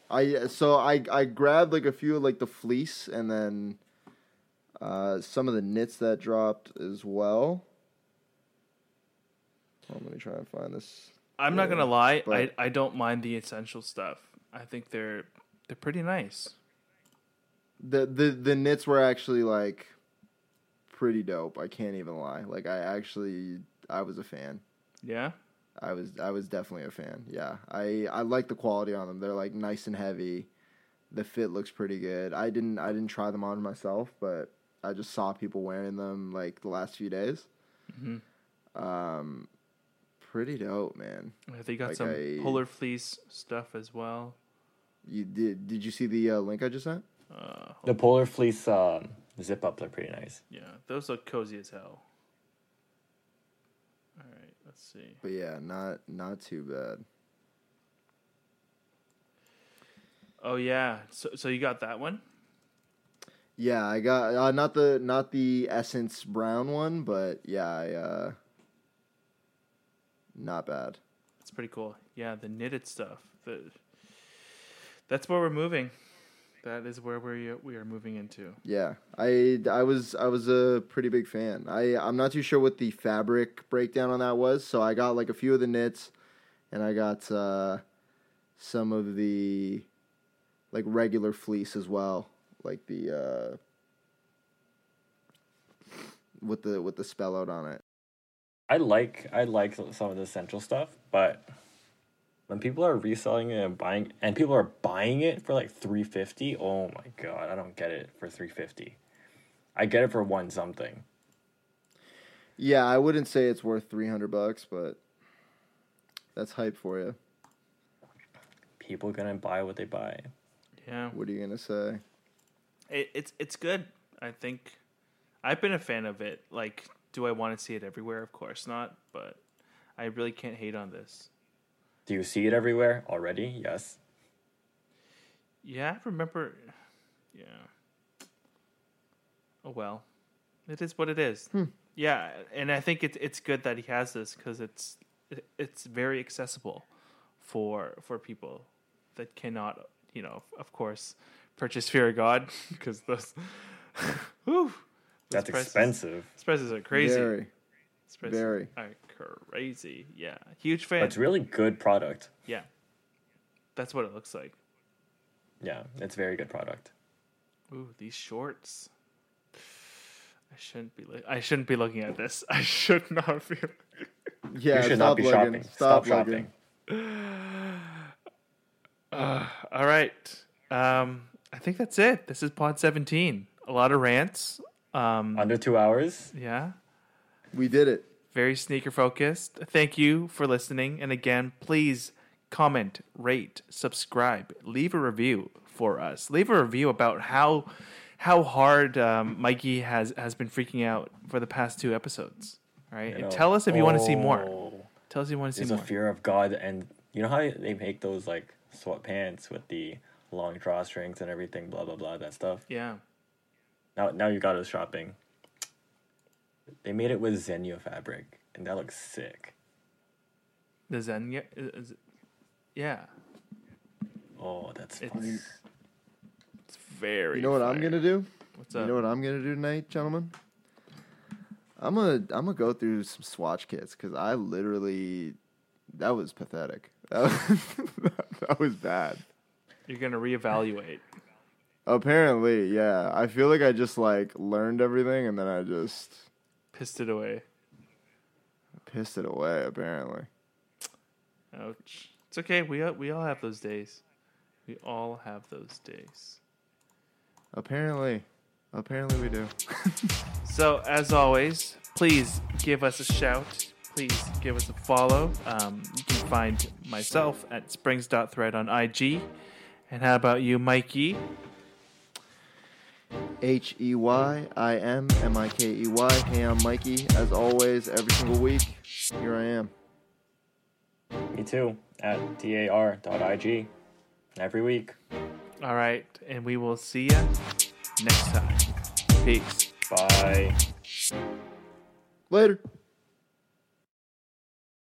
I so I I grabbed like a few of like the fleece and then uh, some of the knits that dropped as well. On, let me try and find this. I'm not gonna lie, but- I, I don't mind the essential stuff. I think they're they're pretty nice. The the the knits were actually like pretty dope. I can't even lie. Like I actually I was a fan. Yeah. I was I was definitely a fan. Yeah, I I like the quality on them. They're like nice and heavy. The fit looks pretty good. I didn't I didn't try them on myself, but I just saw people wearing them like the last few days. Mhm. Um, pretty dope, man. They got Like some I- polar fleece stuff as well. You did did you see the uh, link I just sent? Uh, The polar fleece um, zip ups are pretty nice. yeah, those look cozy as hell. Let's see. But yeah, not not too bad. Oh yeah, so so you got that one? Yeah, I got uh, not the not the essence brown one, but yeah, I, uh, not bad. It's pretty cool. Yeah, the knitted stuff. The that's where we're moving. That is where we we are moving into. Yeah, I I was I was a pretty big fan. I I'm not too sure what the fabric breakdown on that was, so I got like a few of the knits, and I got uh, some of the like regular fleece as well, like the uh, with the with the spell out on it. I like I like some of the essential stuff, but when people are reselling it and buying and people are buying it for like 350, oh my god, I don't get it for 350. I get it for one something. Yeah, I wouldn't say it's worth three hundred bucks, but that's hype for you. People gonna buy what they buy. Yeah, What are you gonna say? it, it's it's good. I think I've been a fan of it. Like, do I want to see it everywhere? Of course not. But I really can't hate on this. Do you see it everywhere already? Yes. Yeah, I remember. Yeah. Oh well, it is what it is. Hmm. Yeah, and I think it's it's good that he has this because it's it's very accessible for for people that cannot, you know, of course, purchase Fear of God because those. Whew, those That's prices- expensive. Those prices are crazy. Very. Those prices very. are crazy. Yeah, huge But fan. it's really good product. yeah, that's what it looks like. Yeah, it's very good product. Ooh, these shorts. I shouldn't be. Li- I shouldn't be looking at this. I should not be. Yeah, you should stop not be looking. shopping. Stop, Stop, shopping. Uh, all right. Um, I think that's it. This is Pod 17. A lot of rants. Um, Under two hours. yeah. We did it. Very sneaker focused. Thank you for listening. And again, please comment, rate, subscribe, leave a review for us. Leave a review about how how hard um, Mikey has has been freaking out for the past two episodes. Right, You And know. tell us if you want to see more. Oh, Tell us if you want to see more. There's a fear of God, and you know how they make those like sweatpants with the long drawstrings and everything, blah blah blah, that stuff. Yeah. Now, now you got us shopping. They made it with Zegna fabric, and that looks sick. The Zen. Yeah. Is, yeah. Oh, that's It's, fun. it's very. You know what I'm gonna do? What's up? You know what I'm gonna do tonight, gentlemen? I'm gonna I'm gonna go through some swatch kits because I literally that was pathetic. That was, that was bad. You're gonna reevaluate. Apparently, yeah. I feel like I just like learned everything and then I just Pissed it away. pissed it away. Apparently, Ouch. It's okay. We all, we all have those days. We all have those days. apparently, apparently we do. So as always, please give us a shout. Please give us a follow. Um, you can find myself at springs.thread on IG. And how about you, Mikey? H E Y I M M I K E Y. Hey, I'm Mikey. As always, every single week, here I am. Me too. At dar.ig. Every week. All right, and we will see you next time. Peace. Bye. Later.